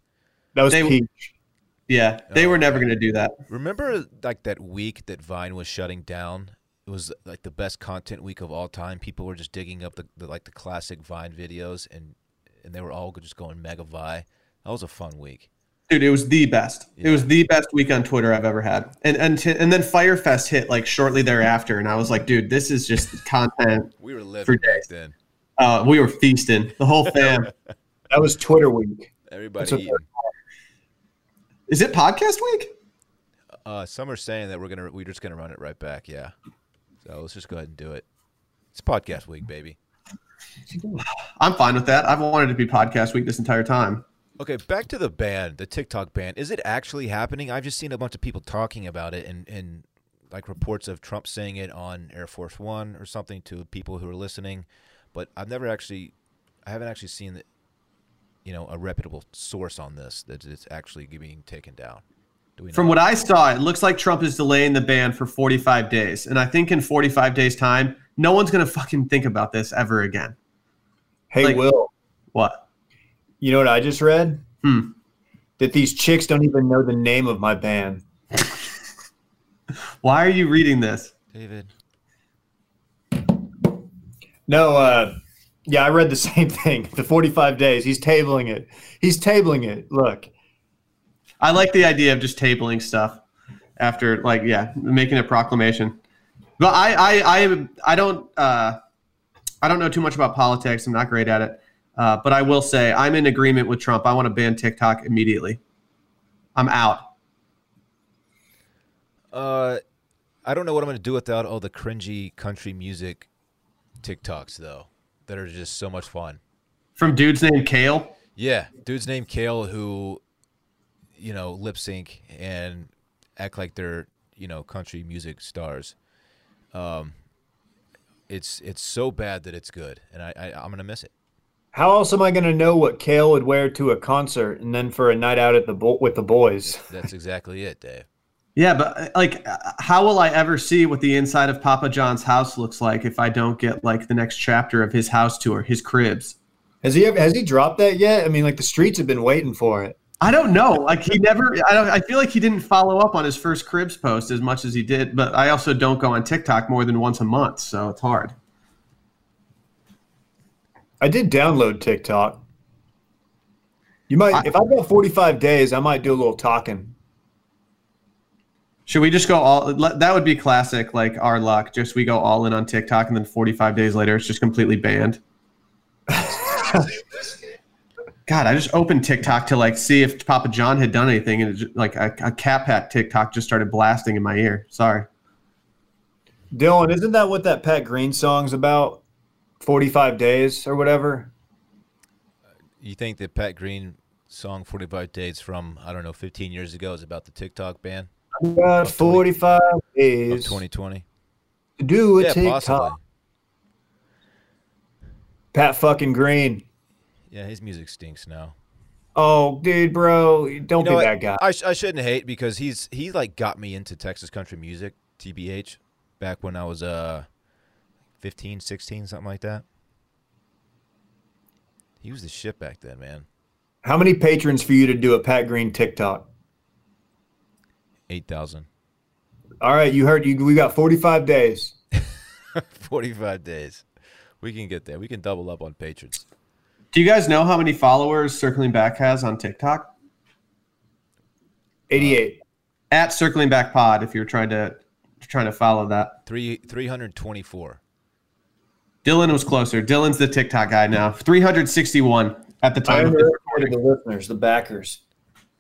Speaker 3: That was
Speaker 2: They-
Speaker 3: Peach.
Speaker 2: Yeah, they
Speaker 1: Oh,
Speaker 2: were never going to do that.
Speaker 1: Remember, like that week that Vine was shutting down? It was like the best content week of all time. People were just digging up the, the like the classic Vine videos, and and they were all just going mega vi. That was a fun week.
Speaker 2: Dude, it was the best.
Speaker 1: Yeah.
Speaker 2: It was the best week on Twitter I've ever had. And and t- and then Fyre Fest hit like shortly thereafter, and I was like, dude, this is just content.
Speaker 1: We were
Speaker 2: For
Speaker 1: living back
Speaker 2: days.
Speaker 1: then.
Speaker 2: Uh, we were feasting the whole fam.
Speaker 3: That was Twitter week.
Speaker 1: Everybody
Speaker 3: That's what-
Speaker 1: eating.
Speaker 2: Is it podcast week?
Speaker 1: Uh, some are saying that we're gonna we're just gonna run it right back. Yeah. So let's just go ahead and do it. It's podcast week, baby.
Speaker 2: I'm fine with that. I've wanted it to be podcast week this entire time.
Speaker 1: Okay, back to the ban, the TikTok ban. Is it actually happening? I've just seen a bunch of people talking about it and, and like reports of Trump saying it on Air Force One or something to people who are listening, but I've never actually, I haven't actually seen, the, you know, a reputable source on this that it's actually being taken down. Do we?
Speaker 2: From what I saw, it looks like Trump is delaying the ban for 45 days. And I think in 45 days' time, no one's going to fucking think about this ever again.
Speaker 3: Hey,
Speaker 2: Like-
Speaker 3: Will,
Speaker 2: What?
Speaker 3: you know what I just read?
Speaker 2: Hmm.
Speaker 3: That these chicks don't even know the name of my band.
Speaker 2: Why are you reading this?
Speaker 1: David.
Speaker 3: No, uh, yeah, I read the same thing. The 45 days. He's tabling it. He's tabling it. Look,
Speaker 2: I like the idea of just tabling stuff after, like, yeah, making a proclamation. But I, I, I, I don't, uh, I don't know too much about politics. I'm not great at it. Uh, but I will say I'm in agreement with Trump. I want to ban TikTok immediately. I'm out.
Speaker 1: Uh, I don't know what I'm going to do without all the cringy country music TikToks though, that are just so much fun.
Speaker 2: From dudes named Kale.
Speaker 1: Yeah, dude's named Kale who, you know, lip sync and act like they're you know country music stars. Um, it's it's so bad that it's good, and I, I I'm gonna miss it.
Speaker 3: how else am I going to know what Kale would wear to a concert and then for a night out at the bo- with the boys?
Speaker 1: That's exactly it, Dave.
Speaker 2: Yeah, but uh, like, uh, how will I ever see what the inside of Papa John's house looks like if I don't get like the next chapter of his house tour, his cribs?
Speaker 3: Has he ever, has he dropped that yet? I mean, like the streets have been waiting for it.
Speaker 2: I don't know. Like he never. I don't. I feel like he didn't follow up on his first cribs post as much as he did. But I also don't go on TikTok more than once a month, so it's hard.
Speaker 3: I did download TikTok. You might,
Speaker 2: I-
Speaker 3: if I've got 45 days, I might do a little talking.
Speaker 2: Should we just go all? That would be classic, like our luck. Just we go all in on TikTok, and then 45 days later, it's just completely banned. God, I just opened TikTok to like see if Papa John had done anything, and it just, like a, a Cap Hat TikTok just started blasting in my ear. Sorry.
Speaker 3: Dylan, isn't that what that Pat Green song's about? 45 days or whatever?
Speaker 1: You think that Pat Green song 45 Days from I don't know 15 years ago is about the TikTok ban
Speaker 3: I've got 45
Speaker 1: of
Speaker 3: days
Speaker 1: 2020?
Speaker 3: to do a
Speaker 1: Yeah,
Speaker 3: TikTok.
Speaker 1: possibly.
Speaker 3: Pat fucking Green.
Speaker 1: Yeah, his music stinks now.
Speaker 3: Oh, dude, bro, don't
Speaker 1: You
Speaker 3: be
Speaker 1: know what?
Speaker 3: that guy.
Speaker 1: I, sh- I shouldn't hate because he's he like got me into Texas country music, TBH, back when I was uh 15, 16, something like that. He was the shit back then, man.
Speaker 3: How many patrons for you to do a Pat Green TikTok?
Speaker 1: 8,000.
Speaker 3: All right, you heard you. We got 45 days.
Speaker 1: 45 days. We can get there. We can double up on patrons.
Speaker 2: Do you guys know how many followers Circling Back has on TikTok?
Speaker 3: Uh, 88.
Speaker 2: At Circling Back Pod, if you're trying to trying to follow that.
Speaker 1: Three 324.
Speaker 2: Dylan was closer. Dylan's the TikTok guy now. 361 at the
Speaker 3: I
Speaker 2: time of this
Speaker 3: the listeners, the backers.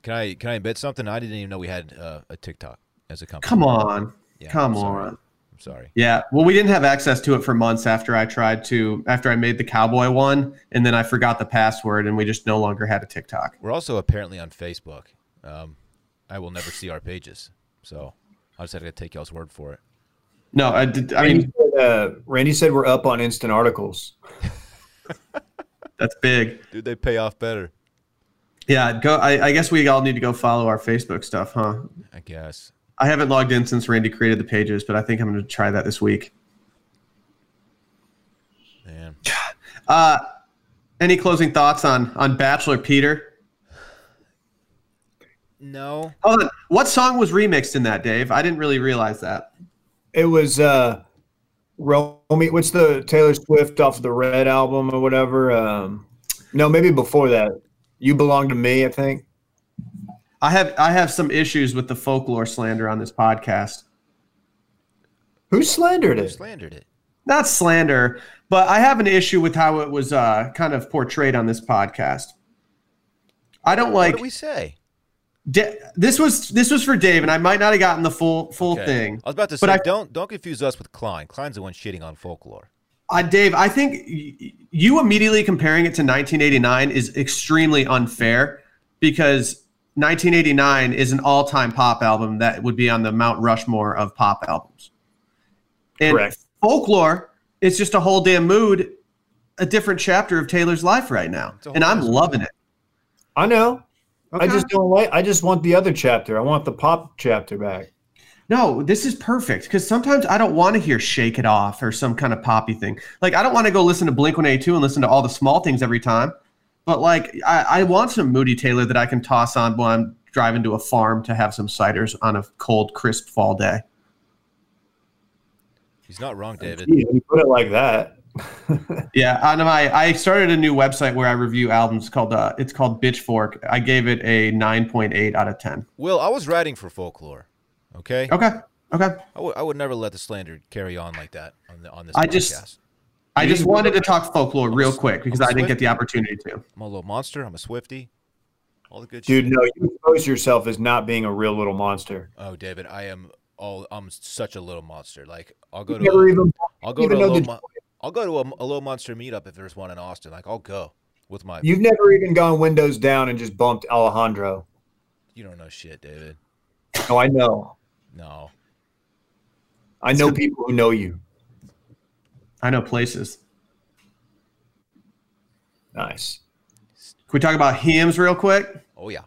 Speaker 1: Can I can I admit something? I didn't even know we had uh, a TikTok as a company.
Speaker 2: Come on.
Speaker 1: Yeah,
Speaker 2: Come
Speaker 1: I'm
Speaker 2: on.
Speaker 1: I'm sorry.
Speaker 2: Yeah. Well, we didn't have access to it for months after I tried to after I made the cowboy one and then I forgot the password and we just no longer had a TikTok.
Speaker 1: We're also apparently on Facebook. Um, I will never see our pages, so I just had to take y'all's word for it.
Speaker 2: No, I did I
Speaker 3: Randy
Speaker 2: mean
Speaker 3: said, uh, Randy said we're up on instant articles.
Speaker 2: that's big.
Speaker 1: Dude, they pay off better.
Speaker 2: Yeah, go I, I guess we all need to go follow our Facebook stuff, huh?
Speaker 1: I guess.
Speaker 2: I haven't logged in since Randy created the pages, but I think I'm going to try that this week.
Speaker 1: Man.
Speaker 2: Uh, any closing thoughts on on Bachelor Peter?
Speaker 1: No.
Speaker 2: Hold on. What song was remixed in that, Dave? I didn't really realize that.
Speaker 3: It was uh, Romy. What's the Taylor Swift off the Red album or whatever? Um, no, maybe before that. You belong to me, I think.
Speaker 2: I have I have some issues with the folklore slander on this podcast.
Speaker 3: Who slandered
Speaker 1: Who
Speaker 3: it?
Speaker 1: slandered it?
Speaker 2: Not slander, but I have an issue with how it was uh, kind of portrayed on this podcast. I don't
Speaker 1: What
Speaker 2: like
Speaker 1: did we say?
Speaker 2: Da- this was this was for Dave, and I might not have gotten the full full
Speaker 1: Okay.
Speaker 2: thing.
Speaker 1: I was about to
Speaker 2: But
Speaker 1: say,
Speaker 2: I-
Speaker 1: don't don't confuse us with Klein. Klein's the one shitting on folklore.
Speaker 2: Uh, Dave, I think you immediately comparing it to 1989 is extremely unfair because 1989 is an all-time pop album that would be on the Mount Rushmore of pop albums. And
Speaker 3: Correct.
Speaker 2: folklore is just a whole damn mood, a different chapter of Taylor's life right now, and I'm loving it.
Speaker 3: I know. I just don't like. I just want the other chapter. I want the pop chapter back.
Speaker 2: No, this is perfect because sometimes I don't want to hear "Shake It Off" or some kind of poppy thing. Like I don't want to go listen to Blink One Eighty Two and listen to all the small things every time. But like I, I want some Moody Taylor that I can toss on while I'm driving to a farm to have some ciders on a cold, crisp fall day.
Speaker 1: He's not wrong, David.
Speaker 3: Gee, when you put it like that.
Speaker 2: Yeah, on my I started a new website where I review albums called uh, it's called Bitchfork. I gave it a nine point eight out of ten.
Speaker 1: Will, I was writing for folklore. Okay,
Speaker 2: Okay, okay.
Speaker 1: I would never let the slander carry on like that on the on this
Speaker 2: I
Speaker 1: podcast.
Speaker 2: just- I just wanted to talk folklore real quick because
Speaker 1: I'm
Speaker 2: didn't get the opportunity to.
Speaker 1: I'm a little monster. I'm a Swifty. All the good
Speaker 3: Dude,
Speaker 1: shit.
Speaker 3: no, you expose yourself as not being a real little monster.
Speaker 1: Oh, David, I am all. I'm such a little monster. Like I'll go
Speaker 3: You
Speaker 1: to.
Speaker 3: never
Speaker 1: A,
Speaker 3: even
Speaker 1: I'll go to a little.
Speaker 3: the-
Speaker 1: Mon- I'll go to a, a little monster meetup if there's one in Austin. Like I'll go with my.
Speaker 3: You've never even gone windows down and just bumped Alejandro.
Speaker 1: You don't know shit, David.
Speaker 3: Oh, I know.
Speaker 1: No.
Speaker 3: I know people who know you.
Speaker 2: I know places.
Speaker 3: Nice.
Speaker 2: Can we talk about Hims real quick?
Speaker 1: Oh yeah.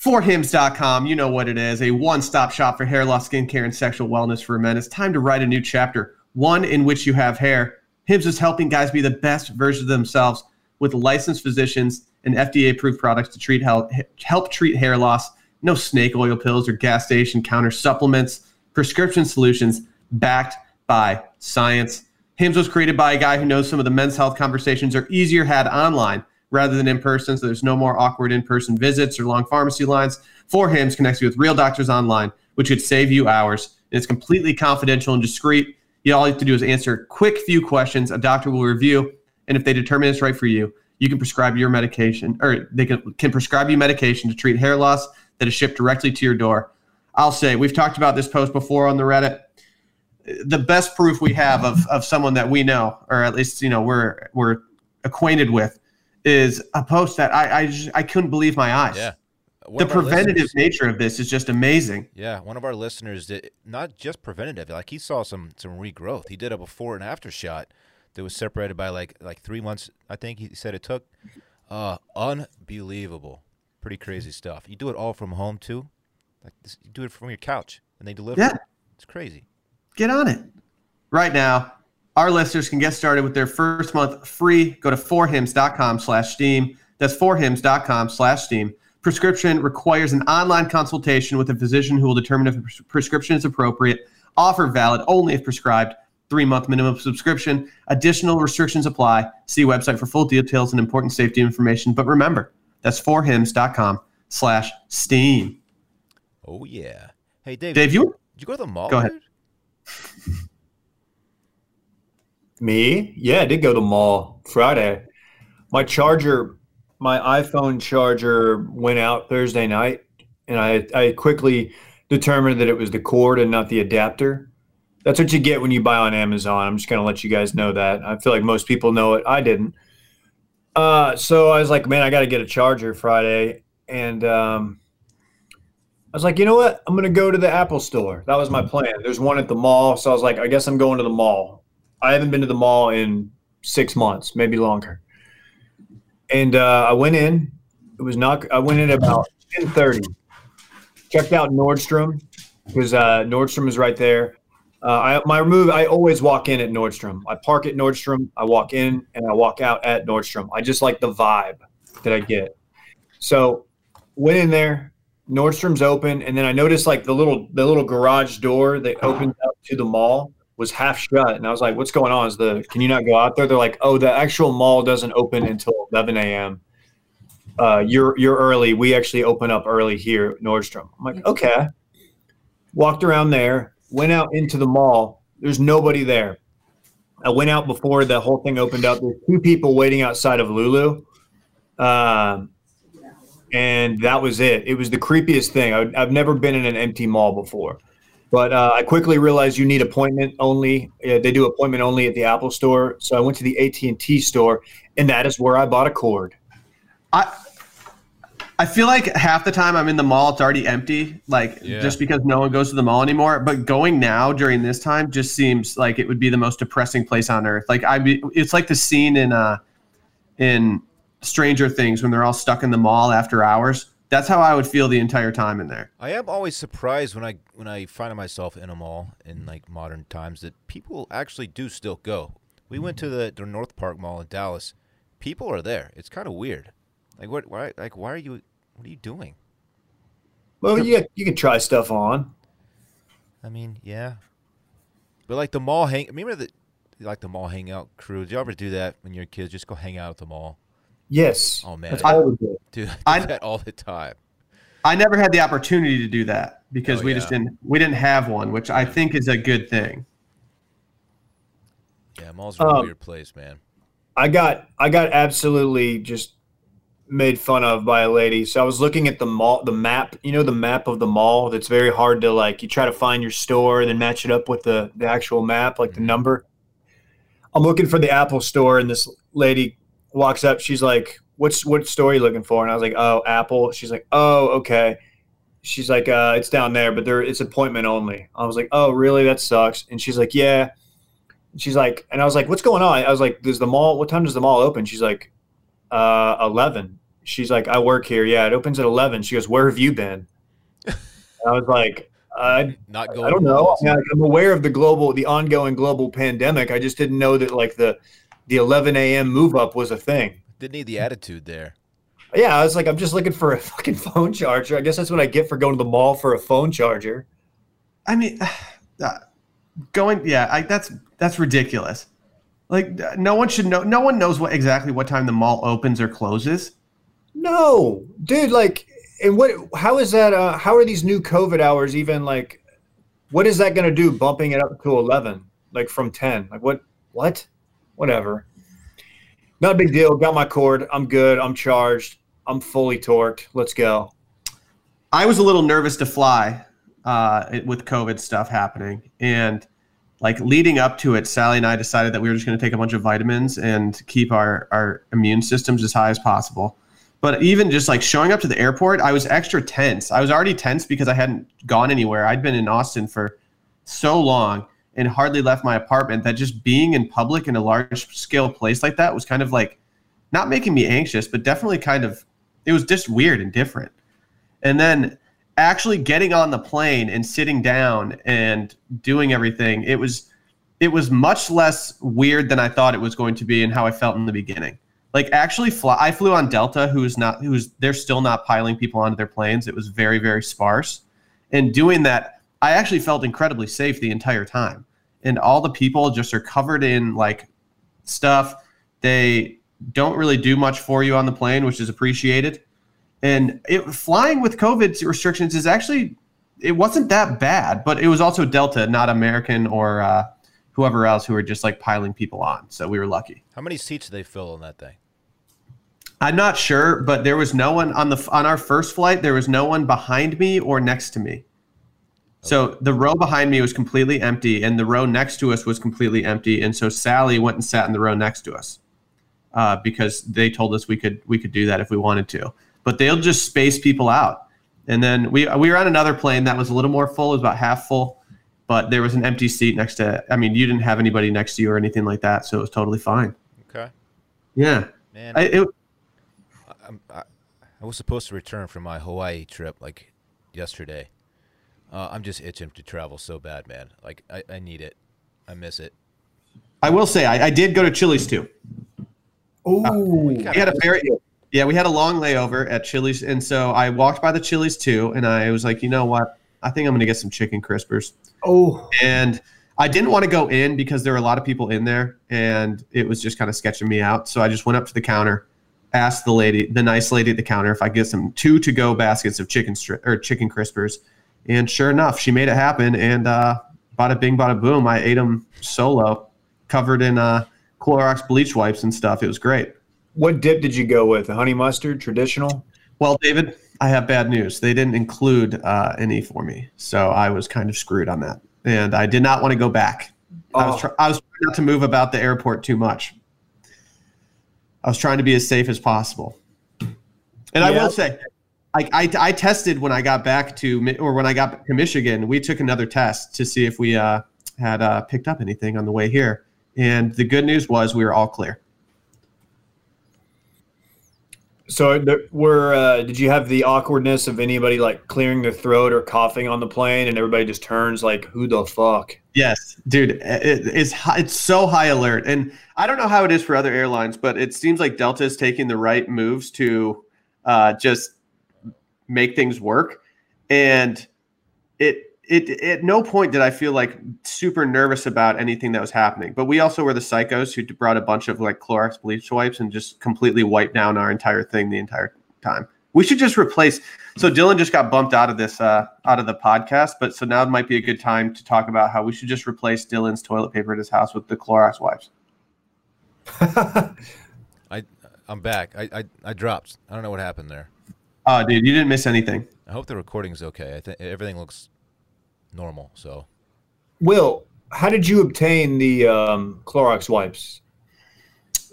Speaker 2: Forhims.com, you know what it is, a one stop shop for hair loss, skincare, and sexual wellness for men. It's time to write a new chapter, one in which you have hair. Hims is helping guys be the best version of themselves with licensed physicians and FDA approved products to treat help, help treat hair loss. No snake oil pills or gas station counter supplements, prescription solutions backed by science. Hims was created by a guy who knows some of the men's health conversations are easier had online rather than in person, so there's no more awkward in person visits or long pharmacy lines. For Hims connects you with real doctors online, which could save you hours. And It's completely confidential and discreet. You all you have to do is answer a quick few questions. A doctor will review, and if they determine it's right for you, you can prescribe your medication, or they can, can prescribe you medication to treat hair loss that is shipped directly to your door. I'll say we've talked about this post before on the Reddit. The best proof we have of, of someone that we know, or at least you know we're we're acquainted with, is a post that I I, just, I couldn't believe my eyes.
Speaker 1: Yeah. One
Speaker 2: The preventative
Speaker 1: listeners-
Speaker 2: nature of this is just amazing.
Speaker 1: Yeah, one of our listeners did not just preventative. Like he saw some some regrowth. He did a before and after shot that was separated by like like three months. I think he said it took. Uh, unbelievable, pretty crazy stuff. You do it all from home too. Like this, you do it from your couch and they deliver.
Speaker 2: Yeah.
Speaker 1: it. it's crazy.
Speaker 2: Get on it. Right now, our listeners can get started with their first month free. Go to forhims.com slash steam. That's forhims.com slash steam. Prescription requires an online consultation with a physician who will determine if a pres- prescription is appropriate. Offer valid only if prescribed. Three month minimum subscription. Additional restrictions apply. See website for full details and important safety information. But remember, that's forhims.com slash steam.
Speaker 1: Oh yeah. Hey Dave,
Speaker 2: Dave, you
Speaker 1: did you go to the mall?
Speaker 2: Go ahead.
Speaker 3: Me? Yeah, I did go to the mall Friday. My charger, my iPhone charger went out Thursday night, and I, I quickly determined that it was the cord and not the adapter. That's what you get when you buy on Amazon. I'm just going to let you guys know that. I feel like most people know it. I didn't. Uh, so I was like, man, I got to get a charger Friday. And um, I was like, you know what? I'm to go to the Apple store. That was my plan. There's one at the mall. So I was like, I guess I'm going to the mall. I haven't been to the mall in six months, maybe longer. And uh, I went in. It was not. I went in about ten thirty. Checked out Nordstrom because uh, Nordstrom is right there. Uh, I, my move. I always walk in at Nordstrom. I park at Nordstrom. I walk in and I walk out at Nordstrom. I just like the vibe that I get. So went in there. Nordstrom's open, and then I noticed like the little the little garage door that opens up to the mall was half shut, and I was like, "What's going on? Is the can you not go out there?" They're like, "Oh, the actual mall doesn't open until 11 a.m." uh, you're you're early. We actually open up early here at Nordstrom. I'm like, okay. Walked around there, went out into the mall. There's nobody there. I went out before the whole thing opened up. There's two people waiting outside of Lulu. Um, and that was it. It was the creepiest thing. I, have never been in an empty mall before, but uh, I quickly realized you need appointment only. Uh, they do appointment only at the Apple Store, so I went to the AT and T store, and that is where I bought a cord.
Speaker 2: I I feel like half the time I'm in the mall, it's already empty, like
Speaker 1: Yeah.
Speaker 2: just because no one goes to the mall anymore. But going now during this time just seems like it would be the most depressing place on earth. Like I, be, it's like the scene in uh in Stranger Things when they're all stuck in the mall after hours. That's how I would feel the entire time in there.
Speaker 1: I am always surprised when I when I find myself in a mall in like modern times that people actually do still go. We went to the, the North Park Mall in Dallas. People are there. It's kind of weird. Like what? Why? Like why are you? What are you doing?
Speaker 3: Well, you you can try stuff on.
Speaker 1: I mean, yeah. But like the mall hang. Remember the like the mall hangout crew? Did you ever do that when you're kids? Just go hang out at the mall.
Speaker 3: Yes.
Speaker 1: Oh man,
Speaker 3: That's all we do.
Speaker 1: dude, I do that all the time.
Speaker 2: I never had the opportunity to do that because
Speaker 1: Oh,
Speaker 2: we
Speaker 1: yeah.
Speaker 2: just didn't we didn't have one, which I think is a good thing.
Speaker 1: Yeah, malls are a
Speaker 3: Um,
Speaker 1: weird place, man.
Speaker 3: I got I got absolutely just made fun of by a lady. So I was looking at the mall, the map. You know, the map of the mall. That's very hard to like. You try to find your store and then match it up with the the actual map, like the
Speaker 1: Mhm.
Speaker 3: number. I'm looking for the Apple store, and this lady walks up. She's like, "What's what store are you looking for?" And I was like, "Oh, Apple." She's like, "Oh, okay." She's like, uh, "It's down there, but there it's appointment only." I was like, "Oh, really? That sucks." And she's like, "Yeah." she's like, and I was like, what's going on? I was like, does the mall, what time does the mall open? She's like, uh, 11. She's like, I work here. Yeah, it opens at 11. She goes, where have you been? And I was like, I,
Speaker 1: Not going
Speaker 3: I don't know. I mean, like, I'm aware of the global, the ongoing global pandemic. I just didn't know that like the, the 11 a.m. move up was a thing.
Speaker 1: Didn't need the attitude there.
Speaker 3: Yeah, I was like, I'm just looking for a fucking phone charger. I guess that's what I get for going to the mall for a phone charger.
Speaker 2: I mean, uh, going yeah, I, that's that's ridiculous. Like no one should know. No one knows what exactly what time the mall opens or closes.
Speaker 3: No, dude. Like, and what? How is that? Uh, how are these new COVID hours even like? What is that going to do? Bumping it up to eleven, like from ten? Like what? What? Whatever. Not a big deal. Got my cord. I'm good. I'm charged. I'm fully torqued. Let's go.
Speaker 2: I was a little nervous to fly uh, with COVID stuff happening, and like leading up to it, Sally and I decided that we were just going to take a bunch of vitamins and keep our our immune systems as high as possible. But even just like showing up to the airport, I was extra tense. I was already tense because I hadn't gone anywhere. I'd been in Austin for so long and hardly left my apartment that just being in public in a large scale place like that was kind of like not making me anxious, but definitely kind of it was just weird and different. And then actually getting on the plane and sitting down and doing everything, it was it was much less weird than I thought it was going to be and how I felt in the beginning. Like actually fly I flew on Delta who's not who's they're still not piling people onto their planes. It was very, very sparse. And doing that, I actually felt incredibly safe the entire time. And all the people just are covered in like stuff. They don't really do much for you on the plane, which is appreciated. And it, flying with COVID restrictions is actually it wasn't that bad, but it was also Delta, not American or uh, whoever else who were just like piling people on. So we were lucky.
Speaker 1: How many seats did they fill on that thing?
Speaker 2: I'm not sure, but there was no one on the on our first flight. There was no one behind me or next to me. So the row behind me was completely empty, and the row next to us was completely empty. And so Sally went and sat in the row next to us uh, because they told us we could we could do that if we wanted to. But they'll just space people out. And then we we were on another plane that was a little more full, it was about half full, but there was an empty seat next to. I mean, you didn't have anybody next to you or anything like that, so it was totally fine.
Speaker 1: Okay,
Speaker 2: Yeah,
Speaker 1: man.
Speaker 2: I, it,
Speaker 1: I'm, I, I was supposed to return from my Hawaii trip like yesterday. Uh, I'm just itching to travel so bad, man. Like I, I need it. I miss it.
Speaker 2: I will say I, I did go to Chili's too.
Speaker 3: Oh,
Speaker 2: We had a very yeah, we had a long layover at Chili's, and so I walked by the Chili's too, and I was like, you know what? I think I'm gonna get some chicken crispers.
Speaker 3: oh,
Speaker 2: And I didn't want to go in because there were a lot of people in there, and it was just kind of sketching me out. So I just went up to the counter, asked the lady, the nice lady at the counter, if I get some two to go baskets of chicken stri- or chicken crispers, and sure enough, she made it happen. And uh, bada bing, bada boom, I ate them solo, covered in uh, Clorox bleach wipes and stuff. It was great.
Speaker 3: What dip did you go with? A honey mustard, traditional?
Speaker 2: Well, David, I have bad news. They didn't include uh, any for me, so I was kind of screwed on that, and I did not want to go back. I was
Speaker 3: Oh.
Speaker 2: try- I was trying not to move about the airport too much. I was trying to be as safe as possible. And I will say, I, I, I tested when I got back to or when I got to Michigan. We took another test to see if we uh, had uh, picked up anything on the way here, and the good news was we were all clear.
Speaker 3: So, were uh, did you have the awkwardness of anybody like clearing their throat or coughing on the plane, and everybody just turns like, "Who the fuck?"
Speaker 2: Yes, dude, it, it's it's so high alert, and I don't know how it is for other airlines, but it seems like Delta is taking the right moves to uh, just make things work, and it it at no point did I feel like super nervous about anything that was happening. But we also were the psychos who brought a bunch of like Clorox bleach wipes and just completely wiped down our entire thing the entire time. We should just replace. So Dylan just got bumped out of this uh, out of the podcast, but so now it might be a good time to talk about how we should just replace Dylan's toilet paper at his house with the Clorox wipes.
Speaker 1: I I'm back. I, I I dropped. I don't know what happened there.
Speaker 2: Oh, dude, you didn't miss anything.
Speaker 1: I hope the recording's okay. I think everything looks normal. So
Speaker 3: Will, how did you obtain the um, Clorox wipes?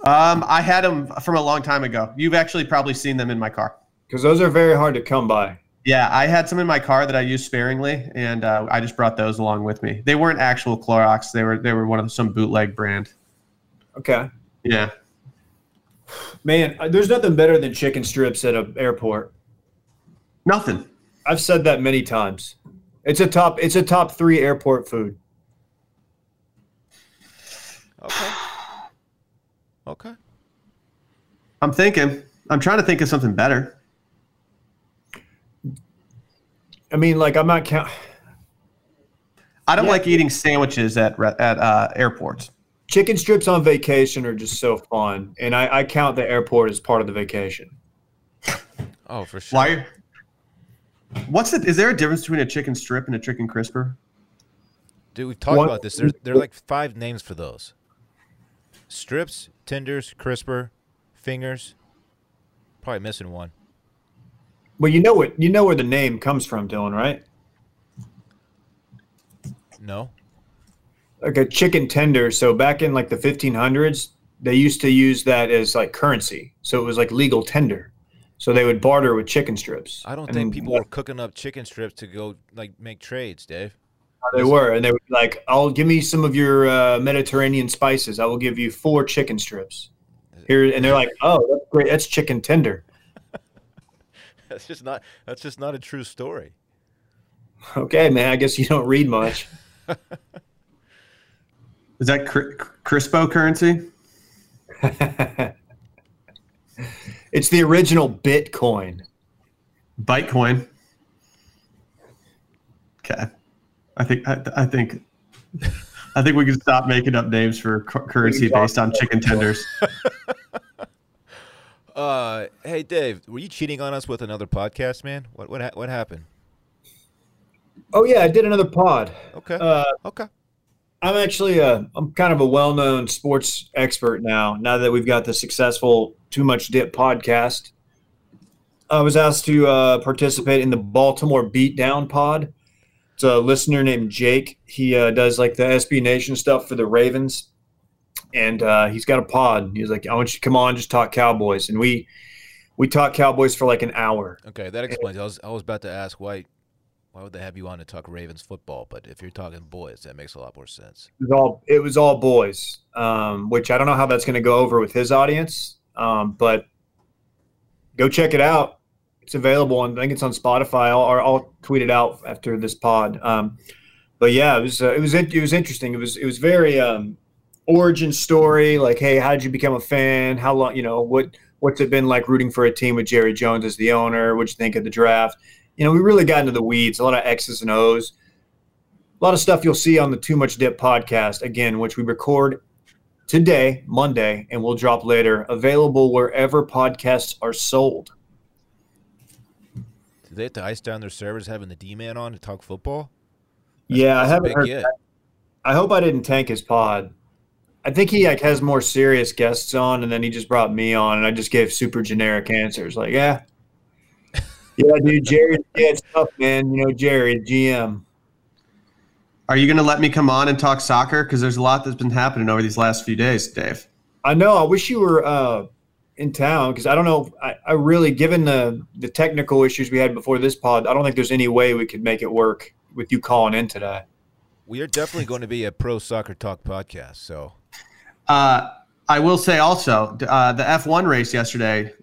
Speaker 2: Um, I had them from a long time ago. You've actually probably seen them in my car.
Speaker 3: Because those are very hard to come by.
Speaker 2: Yeah, I had some in my car that I used sparingly, and uh, I just brought those along with me. They weren't actual Clorox; they were they were one of some bootleg brand.
Speaker 3: Okay,
Speaker 2: Yeah,
Speaker 3: man, uh, there's nothing better than chicken strips at an airport.
Speaker 2: nothing.
Speaker 3: I've said that many times. It's a top. It's a top three airport food.
Speaker 1: okay, okay.
Speaker 2: I'm thinking. I'm trying to think of something better.
Speaker 3: I mean, like I'm not count.
Speaker 2: I don't
Speaker 3: Yeah.
Speaker 2: like eating sandwiches at at uh, airports.
Speaker 3: Chicken strips on vacation are just so fun, and I, I count the airport as part of the vacation.
Speaker 1: Oh, for sure.
Speaker 2: Why? What's it? Is there a difference between a chicken strip and a chicken crisper?
Speaker 1: Dude, we've talked
Speaker 3: What-
Speaker 1: about this. There's there are like five names for those. Strips, tenders, crisper, fingers. Probably missing one.
Speaker 3: Well, you know what? You know where the name comes from, Dylan, right?
Speaker 1: No.
Speaker 3: Like a chicken tender. So back in like the 1500s, they used to use that as like currency. So it was like legal tender. So they would barter with chicken strips.
Speaker 1: I don't
Speaker 3: And
Speaker 1: think
Speaker 3: then
Speaker 1: people were cooking up chicken strips to go like make trades, Dave.
Speaker 3: They were, and they were like, "I'll give me some of your uh, Mediterranean spices. I will give you four chicken strips." Here, and they're like, "Oh, that's great. That's chicken tender."
Speaker 1: That's just not that's just not a true story.
Speaker 3: Okay, man. I guess you don't read much.
Speaker 2: Is that cri- crispo currency?
Speaker 3: it's the original Bitcoin.
Speaker 2: Bitcoin. Okay, I think I, I think I think we can stop making up names for currency based on chicken tenders.
Speaker 1: Uh, hey Dave, were you cheating on us with another podcast, man? What what what happened?
Speaker 3: Oh yeah, I did another pod.
Speaker 1: Okay.
Speaker 3: Uh,
Speaker 1: okay.
Speaker 3: I'm actually a I'm kind of a well-known sports expert now. Now that we've got the successful Too Much Dip podcast, I was asked to uh, participate in the Baltimore Beatdown pod. It's a listener named Jake. He uh, does like the SB Nation stuff for the Ravens, and uh, he's got a pod. He's like, "I want you to come on, just talk Cowboys," and we we talk Cowboys for like an hour.
Speaker 1: Okay, that explains. I was I was about to ask why why would they have you on to talk Ravens football? But if you're talking boys, that makes a lot more sense.
Speaker 3: It was all it was all boys, um, which I don't know how that's going to go over with his audience, um, but go check it out. It's available, and I think it's on Spotify. I'll, I'll tweet it out after this pod. Um, but yeah, it was uh, it was it was interesting. It was it was very um, origin story. Like, hey, how did you become a fan? How long? You know what what's it been like rooting for a team with Jerry Jones as the owner? What'd you think of the draft? You know, we really got into the weeds. A lot of X's and O's a lot of stuff you'll see on the Too Much Dip podcast again, which we record today, Monday, and we'll drop later. Available wherever podcasts are sold.
Speaker 1: Do they have to ice down their servers having the D man on to talk football?
Speaker 3: yeah, I
Speaker 1: That's
Speaker 3: haven't heard. that. I hope I didn't tank his pod. I think he like has more serious guests on, and then he just brought me on, and I just gave super generic answers. Like, yeah, yeah, dude, Jerry, yeah, it's tough, man. You know, Jerry, GM.
Speaker 2: Are you going to let me come on and talk soccer? Because there's a lot that's been happening over these last few days, Dave.
Speaker 3: I know. I wish you were uh, in town because I don't know. I, I really, given the the technical issues we had before this pod, I don't think there's any way we could make it work with you calling in today.
Speaker 1: We are definitely going to be a pro soccer talk podcast. So
Speaker 2: Uh, I will say also uh, the F1 race yesterday,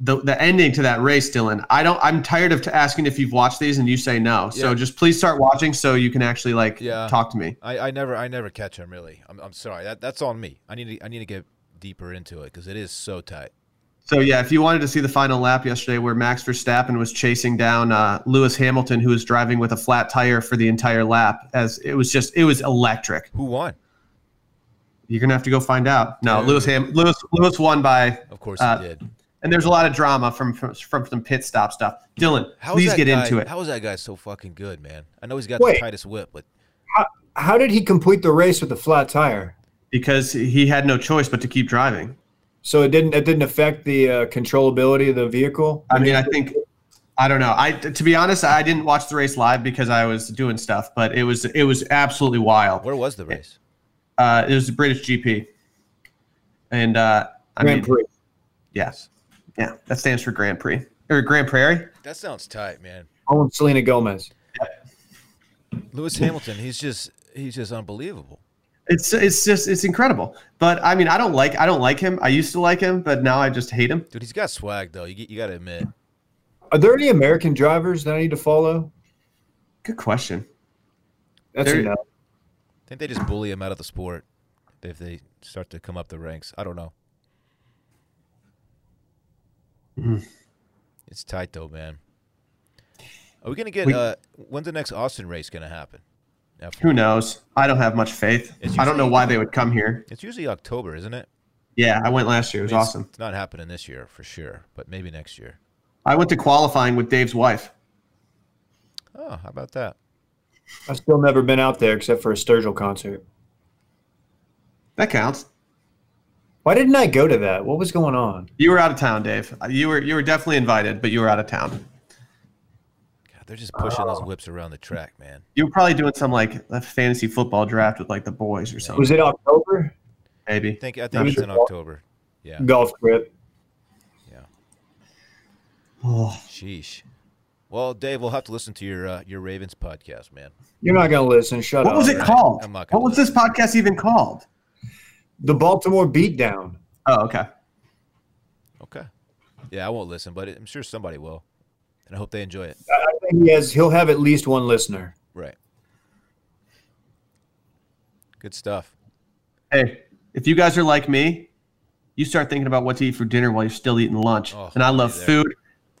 Speaker 2: the the ending to that race, Dylan. I don't. I'm tired of t- asking if you've watched these and you say no. So
Speaker 1: Yeah.
Speaker 2: just please start watching so you can actually like
Speaker 1: Yeah.
Speaker 2: talk to me.
Speaker 1: I, I never I never catch him really. I'm, I'm sorry. That that's on me. I need to I need to get deeper into it because it is so tight.
Speaker 2: So yeah, if you wanted to see the final lap yesterday, where Max Verstappen was chasing down uh, Lewis Hamilton, who was driving with a flat tire for the entire lap, as it was just it was electric.
Speaker 1: Who won?
Speaker 2: You're gonna have to go find out. No,
Speaker 1: Dude.
Speaker 2: Lewis Ham Lewis Lewis won by,
Speaker 1: Of course
Speaker 2: Uh,
Speaker 1: he did.
Speaker 2: And there's a lot of drama from from, from some pit stop stuff. Dylan,
Speaker 1: How is
Speaker 2: please get
Speaker 1: guy,
Speaker 2: into it.
Speaker 1: How is that guy so fucking good, man? I know he's got
Speaker 3: Wait.
Speaker 1: the tightest whip, but
Speaker 3: How did he complete the race with a flat tire?
Speaker 2: because he had no choice but to keep driving.
Speaker 3: So it didn't it didn't affect the uh, controllability of the vehicle.
Speaker 2: I mean, I think I don't know. I to be honest, I didn't watch the race live because I was doing stuff, but it was it was absolutely wild.
Speaker 1: where was the race?
Speaker 2: Uh, it was the British GP, and uh, I
Speaker 3: Grand
Speaker 2: mean,
Speaker 3: Prix.
Speaker 2: yes, yeah, that stands for Grand Prix or Grand Prairie.
Speaker 1: That sounds tight, man.
Speaker 3: Oh, Selena Gomez.
Speaker 1: Lewis Hamilton, he's just he's just unbelievable.
Speaker 2: It's it's just it's incredible. But I mean, I don't like I don't like him. I used to like him, but now I just hate him.
Speaker 1: Dude, he's got swag though. You you got to admit.
Speaker 3: Are there any American drivers that I need to follow?
Speaker 2: Good question.
Speaker 3: That's
Speaker 2: There-
Speaker 3: a no.
Speaker 1: I think they just bully him out of the sport if they start to come up the ranks. I don't know.
Speaker 2: Mhm.
Speaker 1: It's tight though, man. Are we gonna get?
Speaker 2: We-
Speaker 1: uh When's the next Austin race gonna happen? F1?
Speaker 2: Who knows? I don't have much faith.
Speaker 1: It's
Speaker 2: I don't know why they would come here.
Speaker 1: It's usually October, isn't it?
Speaker 2: Yeah, I went last year. It was
Speaker 1: I mean,
Speaker 2: awesome.
Speaker 1: It's not happening this year for sure, but maybe next year.
Speaker 2: I went to qualifying with Dave's wife.
Speaker 1: Oh, how about that?
Speaker 3: I've still never been out there except for a Sturgill concert.
Speaker 2: That counts.
Speaker 3: Why didn't I go to that? What was going on?
Speaker 2: You were out of town, Dave. You were you were definitely invited, but you were out of town.
Speaker 1: God, they're just pushing those whips around the track, man.
Speaker 2: You were probably doing some like a fantasy football draft with like the boys or something.
Speaker 3: Was it October?
Speaker 2: Maybe.
Speaker 1: I think I
Speaker 2: Not
Speaker 1: think it's
Speaker 2: sure.
Speaker 1: in October. Yeah,
Speaker 3: Golf trip. Yeah.
Speaker 2: Oh,
Speaker 1: sheesh. Well, Dave, we'll have to listen to your uh, your Ravens podcast, man.
Speaker 3: You're not going to listen. Shut
Speaker 2: what
Speaker 3: up.
Speaker 2: What was it
Speaker 1: right.
Speaker 2: called?
Speaker 1: I'm
Speaker 2: What was this podcast even called?
Speaker 3: The Baltimore Beatdown.
Speaker 2: Oh, okay.
Speaker 1: Okay. Yeah, I won't listen, but I'm sure somebody will, and I hope they enjoy it.
Speaker 3: I think he has. He'll have at least one listener.
Speaker 1: Right. Good stuff.
Speaker 2: Hey, if you guys are like me, you start thinking about what to eat for dinner while you're still eating lunch.
Speaker 1: Oh,
Speaker 2: and I love
Speaker 1: right there.
Speaker 2: food,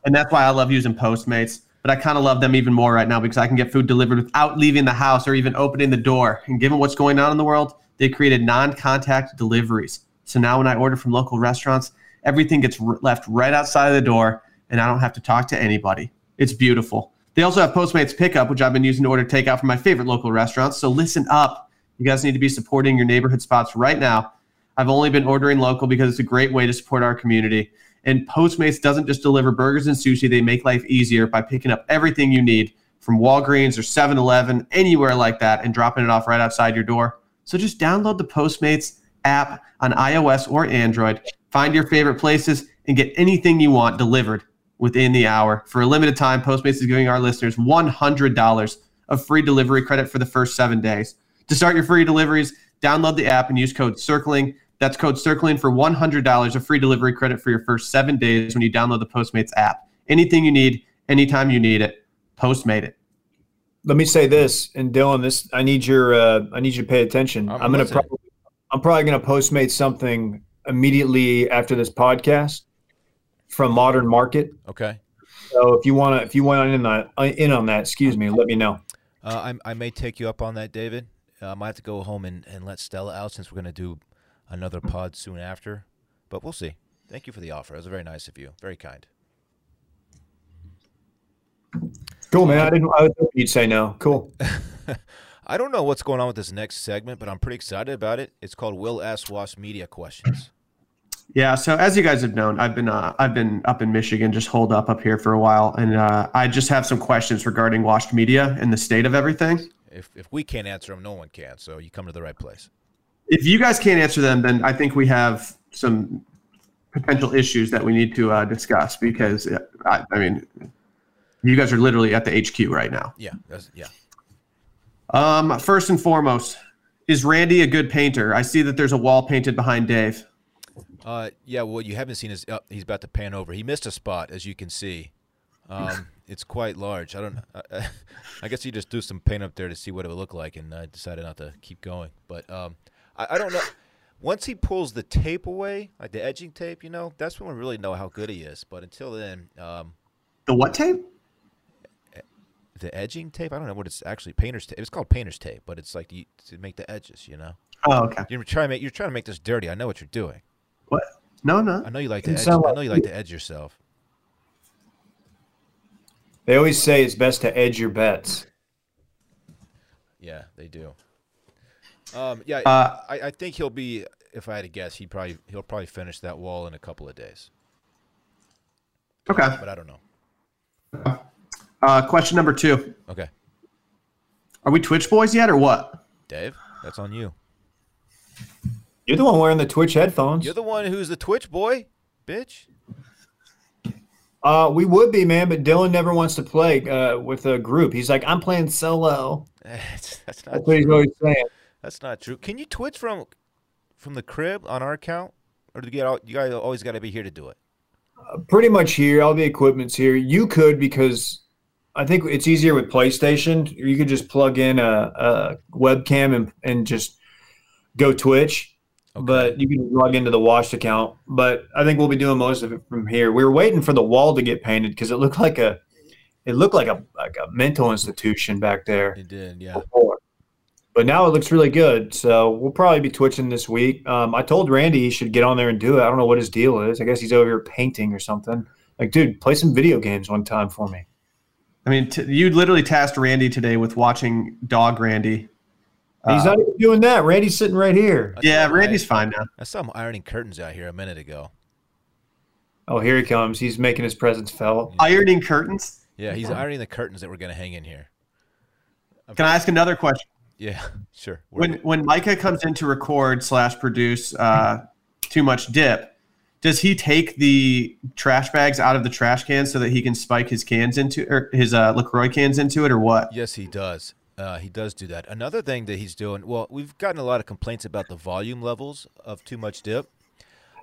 Speaker 2: and that's why I love using Postmates. But I kind of love them even more right now because I can get food delivered without leaving the house or even opening the door. And given what's going on in the world, they created non-contact deliveries. So now when I order from local restaurants, everything gets r- left right outside of the door, and I don't have to talk to anybody. It's beautiful. They also have Postmates Pickup, which I've been using to order takeout from my favorite local restaurants. So listen up. You guys need to be supporting your neighborhood spots right now. I've only been ordering local because it's a great way to support our community. And Postmates doesn't just deliver burgers and sushi, they make life easier by picking up everything you need from Walgreens or 7 Eleven, anywhere like that, and dropping it off right outside your door. So just download the Postmates app on iOS or Android, find your favorite places, and get anything you want delivered within the hour. For a limited time, Postmates is giving our listeners $100 of free delivery credit for the first seven days. To start your free deliveries, download the app and use code CIRCLING. That's code CIRCLING for $100 of free delivery credit for your first seven days when you download the Postmates app. Anything you need, anytime you need it, Postmate it.
Speaker 3: Let me say this, and Dylan, this I need your uh, I need you to pay attention.
Speaker 1: I'm
Speaker 3: I'm, gonna probably I'm probably gonna postmate something immediately after this podcast from Modern Market.
Speaker 1: Okay.
Speaker 3: So if you wanna if you want in on that in on that, excuse me, let me know.
Speaker 1: Uh, I, I may take you up on that, David. Uh, I might have to go home and, and let Stella out since we're going to do another pod soon after, but we'll see. Thank you for the offer. It was very nice of you. Very kind.
Speaker 3: Cool, man. I didn't. I thought you'd say no. Cool.
Speaker 1: I don't know what's going on with this next segment, but I'm pretty excited about it. It's called Will Ask Washed Media Questions.
Speaker 2: Yeah, so as you guys have known, I've been uh, I've been up in Michigan, just holed up up here for a while, and uh, I just have some questions regarding washed media and the state of everything.
Speaker 1: If if we can't answer them, no one can. So you come to the right place.
Speaker 2: If you guys can't answer them, then I think we have some potential issues that we need to uh, discuss because uh, I, I mean, you guys are literally at the HQ right now.
Speaker 1: Yeah, yeah.
Speaker 2: Um, first and foremost, is Randy a good painter? I see that there's a wall painted behind Dave.
Speaker 1: Uh, yeah. What you haven't seen is uh, he's about to pan over. He missed a spot, as you can see. Um, it's quite large. I don't. I, I guess he just threw some paint up there to see what it would look like, and I decided not to keep going. But um, I, I don't know. Once he pulls the tape away, like the edging tape, you know, that's when we really know how good he is. But until then, um,
Speaker 2: The what tape?
Speaker 1: The edging tape, I don't know what it's actually painter's tape. It's called painter's tape, but it's like you, to make the edges, you know.
Speaker 2: Oh, okay.
Speaker 1: You're trying to make you're trying to make this dirty. I know what you're doing.
Speaker 2: What? No, no.
Speaker 1: I know you like to edge. I know you like to edge yourself.
Speaker 3: They always say it's best to edge your bets.
Speaker 1: Yeah, they do. Um, yeah,
Speaker 2: Uh,
Speaker 1: I, I think he'll be. If I had to guess, he probably he'll probably finish that wall in a couple of days.
Speaker 2: Okay.
Speaker 1: But I don't know.
Speaker 2: Uh, question number two:
Speaker 1: Okay,
Speaker 2: Are we Twitch boys yet, or what?
Speaker 1: Dave, that's on you.
Speaker 3: You're the one wearing the Twitch headphones.
Speaker 1: You're the one who's the Twitch boy, bitch.
Speaker 3: Uh, we would be, man, but Dylan never wants to play uh, with a group. He's like, I'm playing solo.
Speaker 1: That's, that's not
Speaker 3: That's what he's
Speaker 1: true.
Speaker 3: always saying.
Speaker 1: That's not true. Can you Twitch from from the crib on our account, or do you get all, you guys always got to be here to do it?
Speaker 3: Pretty much here. All the equipment's here. You could because I think it's easier with PlayStation. You could just plug in a, a webcam and, and just go Twitch.
Speaker 1: Okay.
Speaker 3: But you can log into the Washed account. But I think we'll be doing most of it from here. We were waiting for the wall to get painted because it looked like a it looked like a like a mental institution back there.
Speaker 1: It did, yeah.
Speaker 3: before. But now it looks really good. So we'll probably be twitching this week. Um, I told Randy he should get on there and do it. I don't know what his deal is. I guess he's over here painting or something. Like, dude, play some video games one time for me.
Speaker 2: I mean, t- you literally tasked Randy today with watching Dog Randy.
Speaker 3: he's
Speaker 2: Uh,
Speaker 3: not even doing that. Randy's sitting right here.
Speaker 2: Yeah,
Speaker 1: saw
Speaker 2: Randy's fine now.
Speaker 1: I, I saw him ironing curtains out here a minute ago.
Speaker 3: Oh, here he comes. He's making his presence felt.
Speaker 2: Ironing curtains.
Speaker 1: Yeah, he's ironing the curtains that we're gonna hang in here.
Speaker 2: Can I ask another question?
Speaker 1: Yeah, sure.
Speaker 2: When when Micah comes in to record slash produce uh, too much dip, does he take the trash bags out of the trash can so that he can spike his cans into or his uh, Lacroix cans into it, or what?
Speaker 1: Yes, he does. Uh, he does do that. Another thing that he's doing. Well, we've gotten a lot of complaints about the volume levels of too much dip,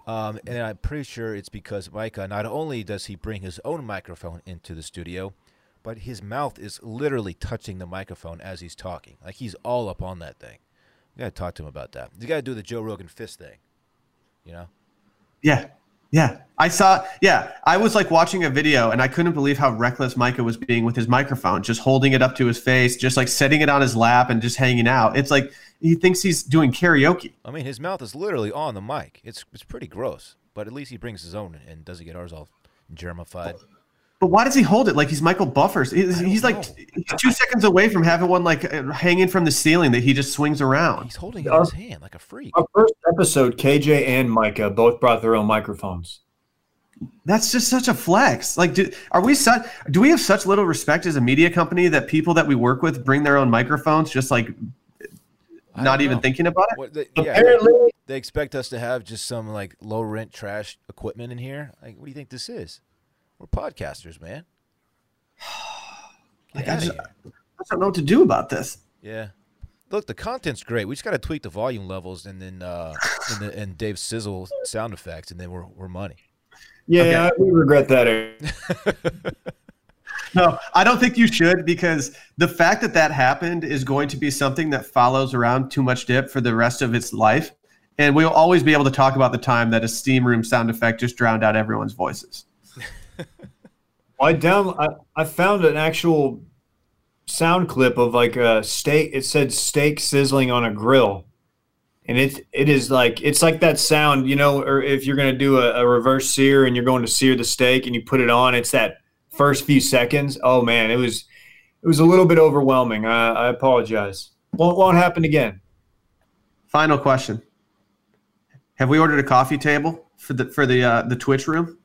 Speaker 1: um, and I'm pretty sure it's because Micah. Not only does he bring his own microphone into the studio, but his mouth is literally touching the microphone as he's talking. Like he's all up on that thing. You gotta talk to him about that. You gotta do the Joe Rogan fist thing. You know.
Speaker 2: Yeah. Yeah. I saw yeah, I was like watching a video and I couldn't believe how reckless Micah was being with his microphone, just holding it up to his face, just like setting it on his lap and just hanging out. It's like he thinks he's doing karaoke.
Speaker 1: I mean, his mouth is literally on the mic. It's it's pretty gross, but at least he brings his own and doesn't get ours all germified.
Speaker 2: But why does he hold it like he's Michael Buffers? He's, he's like he's two seconds away from having one like uh, hanging from the ceiling that he just swings around.
Speaker 1: He's holding it in his hand like a freak.
Speaker 3: Our first episode, KJ and Micah both brought their own microphones.
Speaker 2: That's just such a flex. Like, do, are we such? Do we have such little respect as a media company that people that we work with bring their own microphones, just like not even
Speaker 1: know.
Speaker 2: thinking about it?
Speaker 1: What they, yeah,
Speaker 3: Apparently,
Speaker 1: they expect us to have just some like low rent trash equipment in here. Like, what do you think this is? We're podcasters, man.
Speaker 2: Like, I just- I don't know what to do about this.
Speaker 1: Yeah. Look, the content's great. We just got to tweak the volume levels and then uh, and, the, and Dave sizzle sound effects, and then we're we're money.
Speaker 3: yeah, we regret that.
Speaker 2: No, I don't think you should because the fact that that happened is going to be something that follows around too much dip for the rest of its life. And we'll always be able to talk about the time that a steam room sound effect just drowned out everyone's voices.
Speaker 3: I down I, I found an actual sound clip of like a steak. It said steak sizzling on a grill. and it's it is like it's like that sound, you know, or if you're gonna do a, a reverse sear and you're going to sear the steak and you put it on, it's that first few seconds. Oh man, it was it was a little bit overwhelming. I, I apologize. Won't won't happen again.
Speaker 2: Final question: Have we ordered a coffee table for the for the uh, the Twitch room?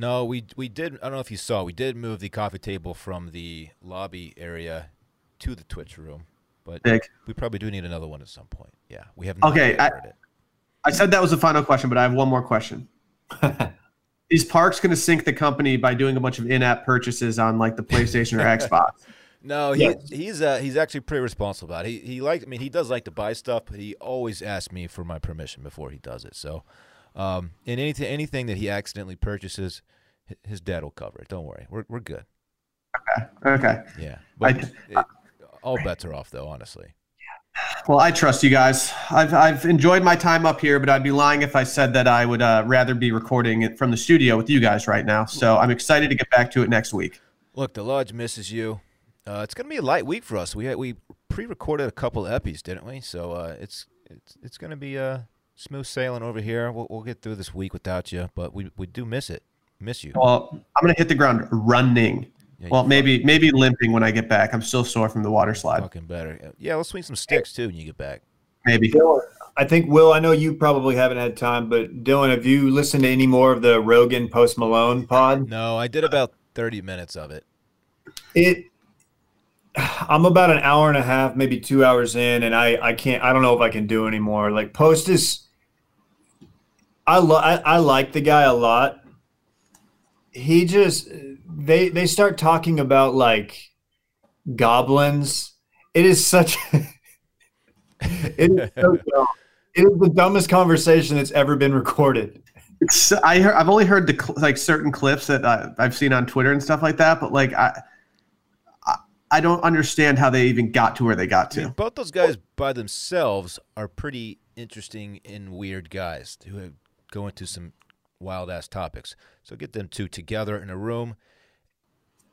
Speaker 1: No, we we did. I don't know if you saw. We did move the coffee table from the lobby area to the Twitch room, but
Speaker 2: Big.
Speaker 1: we probably do need another one at some point. Yeah, we have.
Speaker 2: Okay, I-
Speaker 1: it.
Speaker 2: I said that was the final question, but I have one more question. Is Parks going to sink the company by doing a bunch of in-app purchases on like the PlayStation or Xbox?
Speaker 1: No, he,
Speaker 3: Yes.
Speaker 1: he's uh, he's actually pretty responsible about it. He he like I mean he does like to buy stuff, but he always asks me for my permission before he does it. So, um, in anything anything that he accidentally purchases, his dad will cover it. Don't worry, we're we're good.
Speaker 2: Okay. Okay.
Speaker 1: Yeah,
Speaker 2: I-
Speaker 1: but it, all bets are off though. Honestly,
Speaker 2: Well, I trust you guys. I've I've enjoyed my time up here, but I'd be lying if I said that I would uh, rather be recording it from the studio with you guys right now. So I'm excited to get back to it next week.
Speaker 1: look, the lodge misses you. Uh, it's gonna be a light week for us. We had, we pre-recorded a couple of eppies, didn't we? So uh, it's it's it's gonna be uh, smooth sailing over here. We'll, we'll get through this week without you, but we we do miss it. Miss you.
Speaker 2: Well, I'm gonna hit the ground running.
Speaker 1: Yeah,
Speaker 2: Well,
Speaker 1: you
Speaker 2: maybe maybe limping when I get back. I'm still sore from the water slide.
Speaker 1: Fucking better. Yeah, let's swing some sticks too when you get back.
Speaker 2: Maybe.
Speaker 3: I think Will. I know you probably haven't had time, but Dylan, have you listened to any more of the Rogan Post Malone pod?
Speaker 1: No, I did about thirty minutes of it.
Speaker 3: It. I'm about an hour and a half, maybe two hours in, and I I can't. I don't know if I can do anymore. Like Post is. I lo- I, I like the guy a lot. He just they they start talking about like goblins. It is such. it is so dumb. It is the dumbest conversation that's ever been recorded.
Speaker 2: It's, I heard, I've only heard the cl- like certain clips that I, I've seen on Twitter and stuff like that, but like I, I, I don't understand how they even got to where they got
Speaker 1: I mean,
Speaker 2: to.
Speaker 1: both those guys by themselves are pretty interesting and weird guys who have- go into some wild ass topics. So get them two together in a room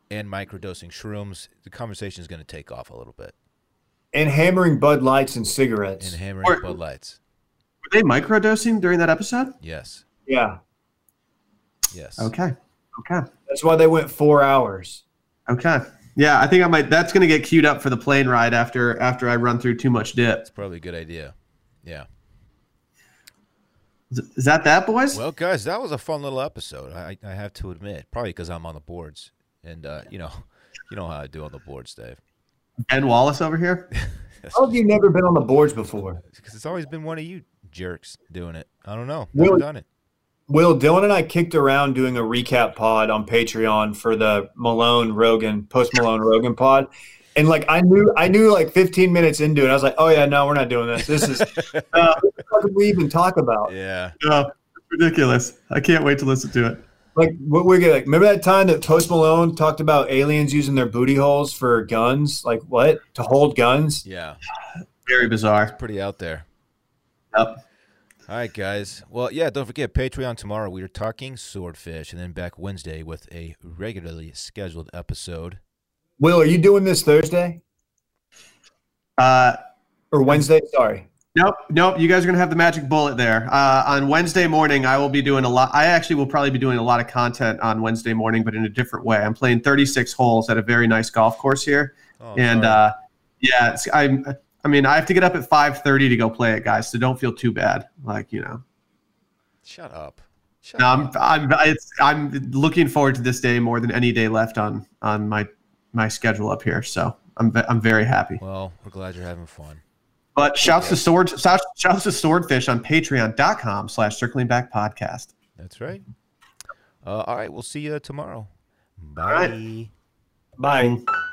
Speaker 1: and microdosing shrooms. The conversation is going to take off a little bit.
Speaker 3: And hammering Bud Lights and cigarettes.
Speaker 1: And hammering
Speaker 2: Or-
Speaker 1: Bud Lights.
Speaker 2: Were they microdosing during that episode?
Speaker 1: Yes.
Speaker 3: yeah.
Speaker 1: Yes.
Speaker 2: Okay. Okay.
Speaker 3: That's why they went four hours.
Speaker 2: Okay. Yeah, I think I might. That's going to get queued up for the plane ride after after I run through too much dip.
Speaker 1: It's probably a good idea. Yeah.
Speaker 2: Is, is that that, boys?
Speaker 1: Well, guys, that was a fun little episode. I, I have to admit, probably because I'm on the boards, and uh, you know, you know how I do on the boards, Dave.
Speaker 2: ben Wallace over here.
Speaker 3: How have you never been on the boards before?
Speaker 1: Because it's always been one of you jerks doing it. I don't know.
Speaker 3: Really?
Speaker 1: Never done it.
Speaker 3: Will, Dylan and I kicked around doing a recap pod on Patreon for the Malone Rogan, post Malone Rogan pod. And like I knew I knew like 15 minutes into it, I was like, oh yeah, no, we're not doing this. This is uh, what did we even talk about?
Speaker 1: Yeah.
Speaker 2: It's ridiculous. I can't wait to listen to it.
Speaker 3: Like what we're gonna like, remember that time that Post Malone talked about aliens using their booty holes for guns? Like what? To hold guns?
Speaker 1: Yeah.
Speaker 2: Very bizarre.
Speaker 1: Pretty out there.
Speaker 2: Yep.
Speaker 1: All right, guys. Well, yeah, don't forget Patreon tomorrow. We are talking swordfish, and then back Wednesday with a regularly scheduled episode.
Speaker 3: Will, are you doing this Thursday?
Speaker 2: Uh,
Speaker 3: Or Wednesday? Sorry.
Speaker 2: Nope, nope. You guys are gonna have the magic bullet there. Uh, on Wednesday morning, I will be doing a lot. I actually will probably be doing a lot of content on Wednesday morning, but in a different way. I'm playing 36 holes at a very nice golf course here,
Speaker 1: Oh,
Speaker 2: and uh, yeah, it's, I'm. I mean, I have to get up at 5:30 to go play it, guys. So don't feel too bad. Like you know,
Speaker 1: shut up. Shut
Speaker 2: no, I'm.
Speaker 1: up.
Speaker 2: I'm. It's. I'm looking forward to this day more than any day left on on my my schedule up here. So I'm. I'm very happy.
Speaker 1: Well, we're glad you're having fun.
Speaker 2: But shouts to sword shouts, shouts to swordfish on patreon.com slash circling back podcast.
Speaker 1: That's right. Uh, all right, we'll see you tomorrow. Bye.
Speaker 2: right.
Speaker 3: Bye.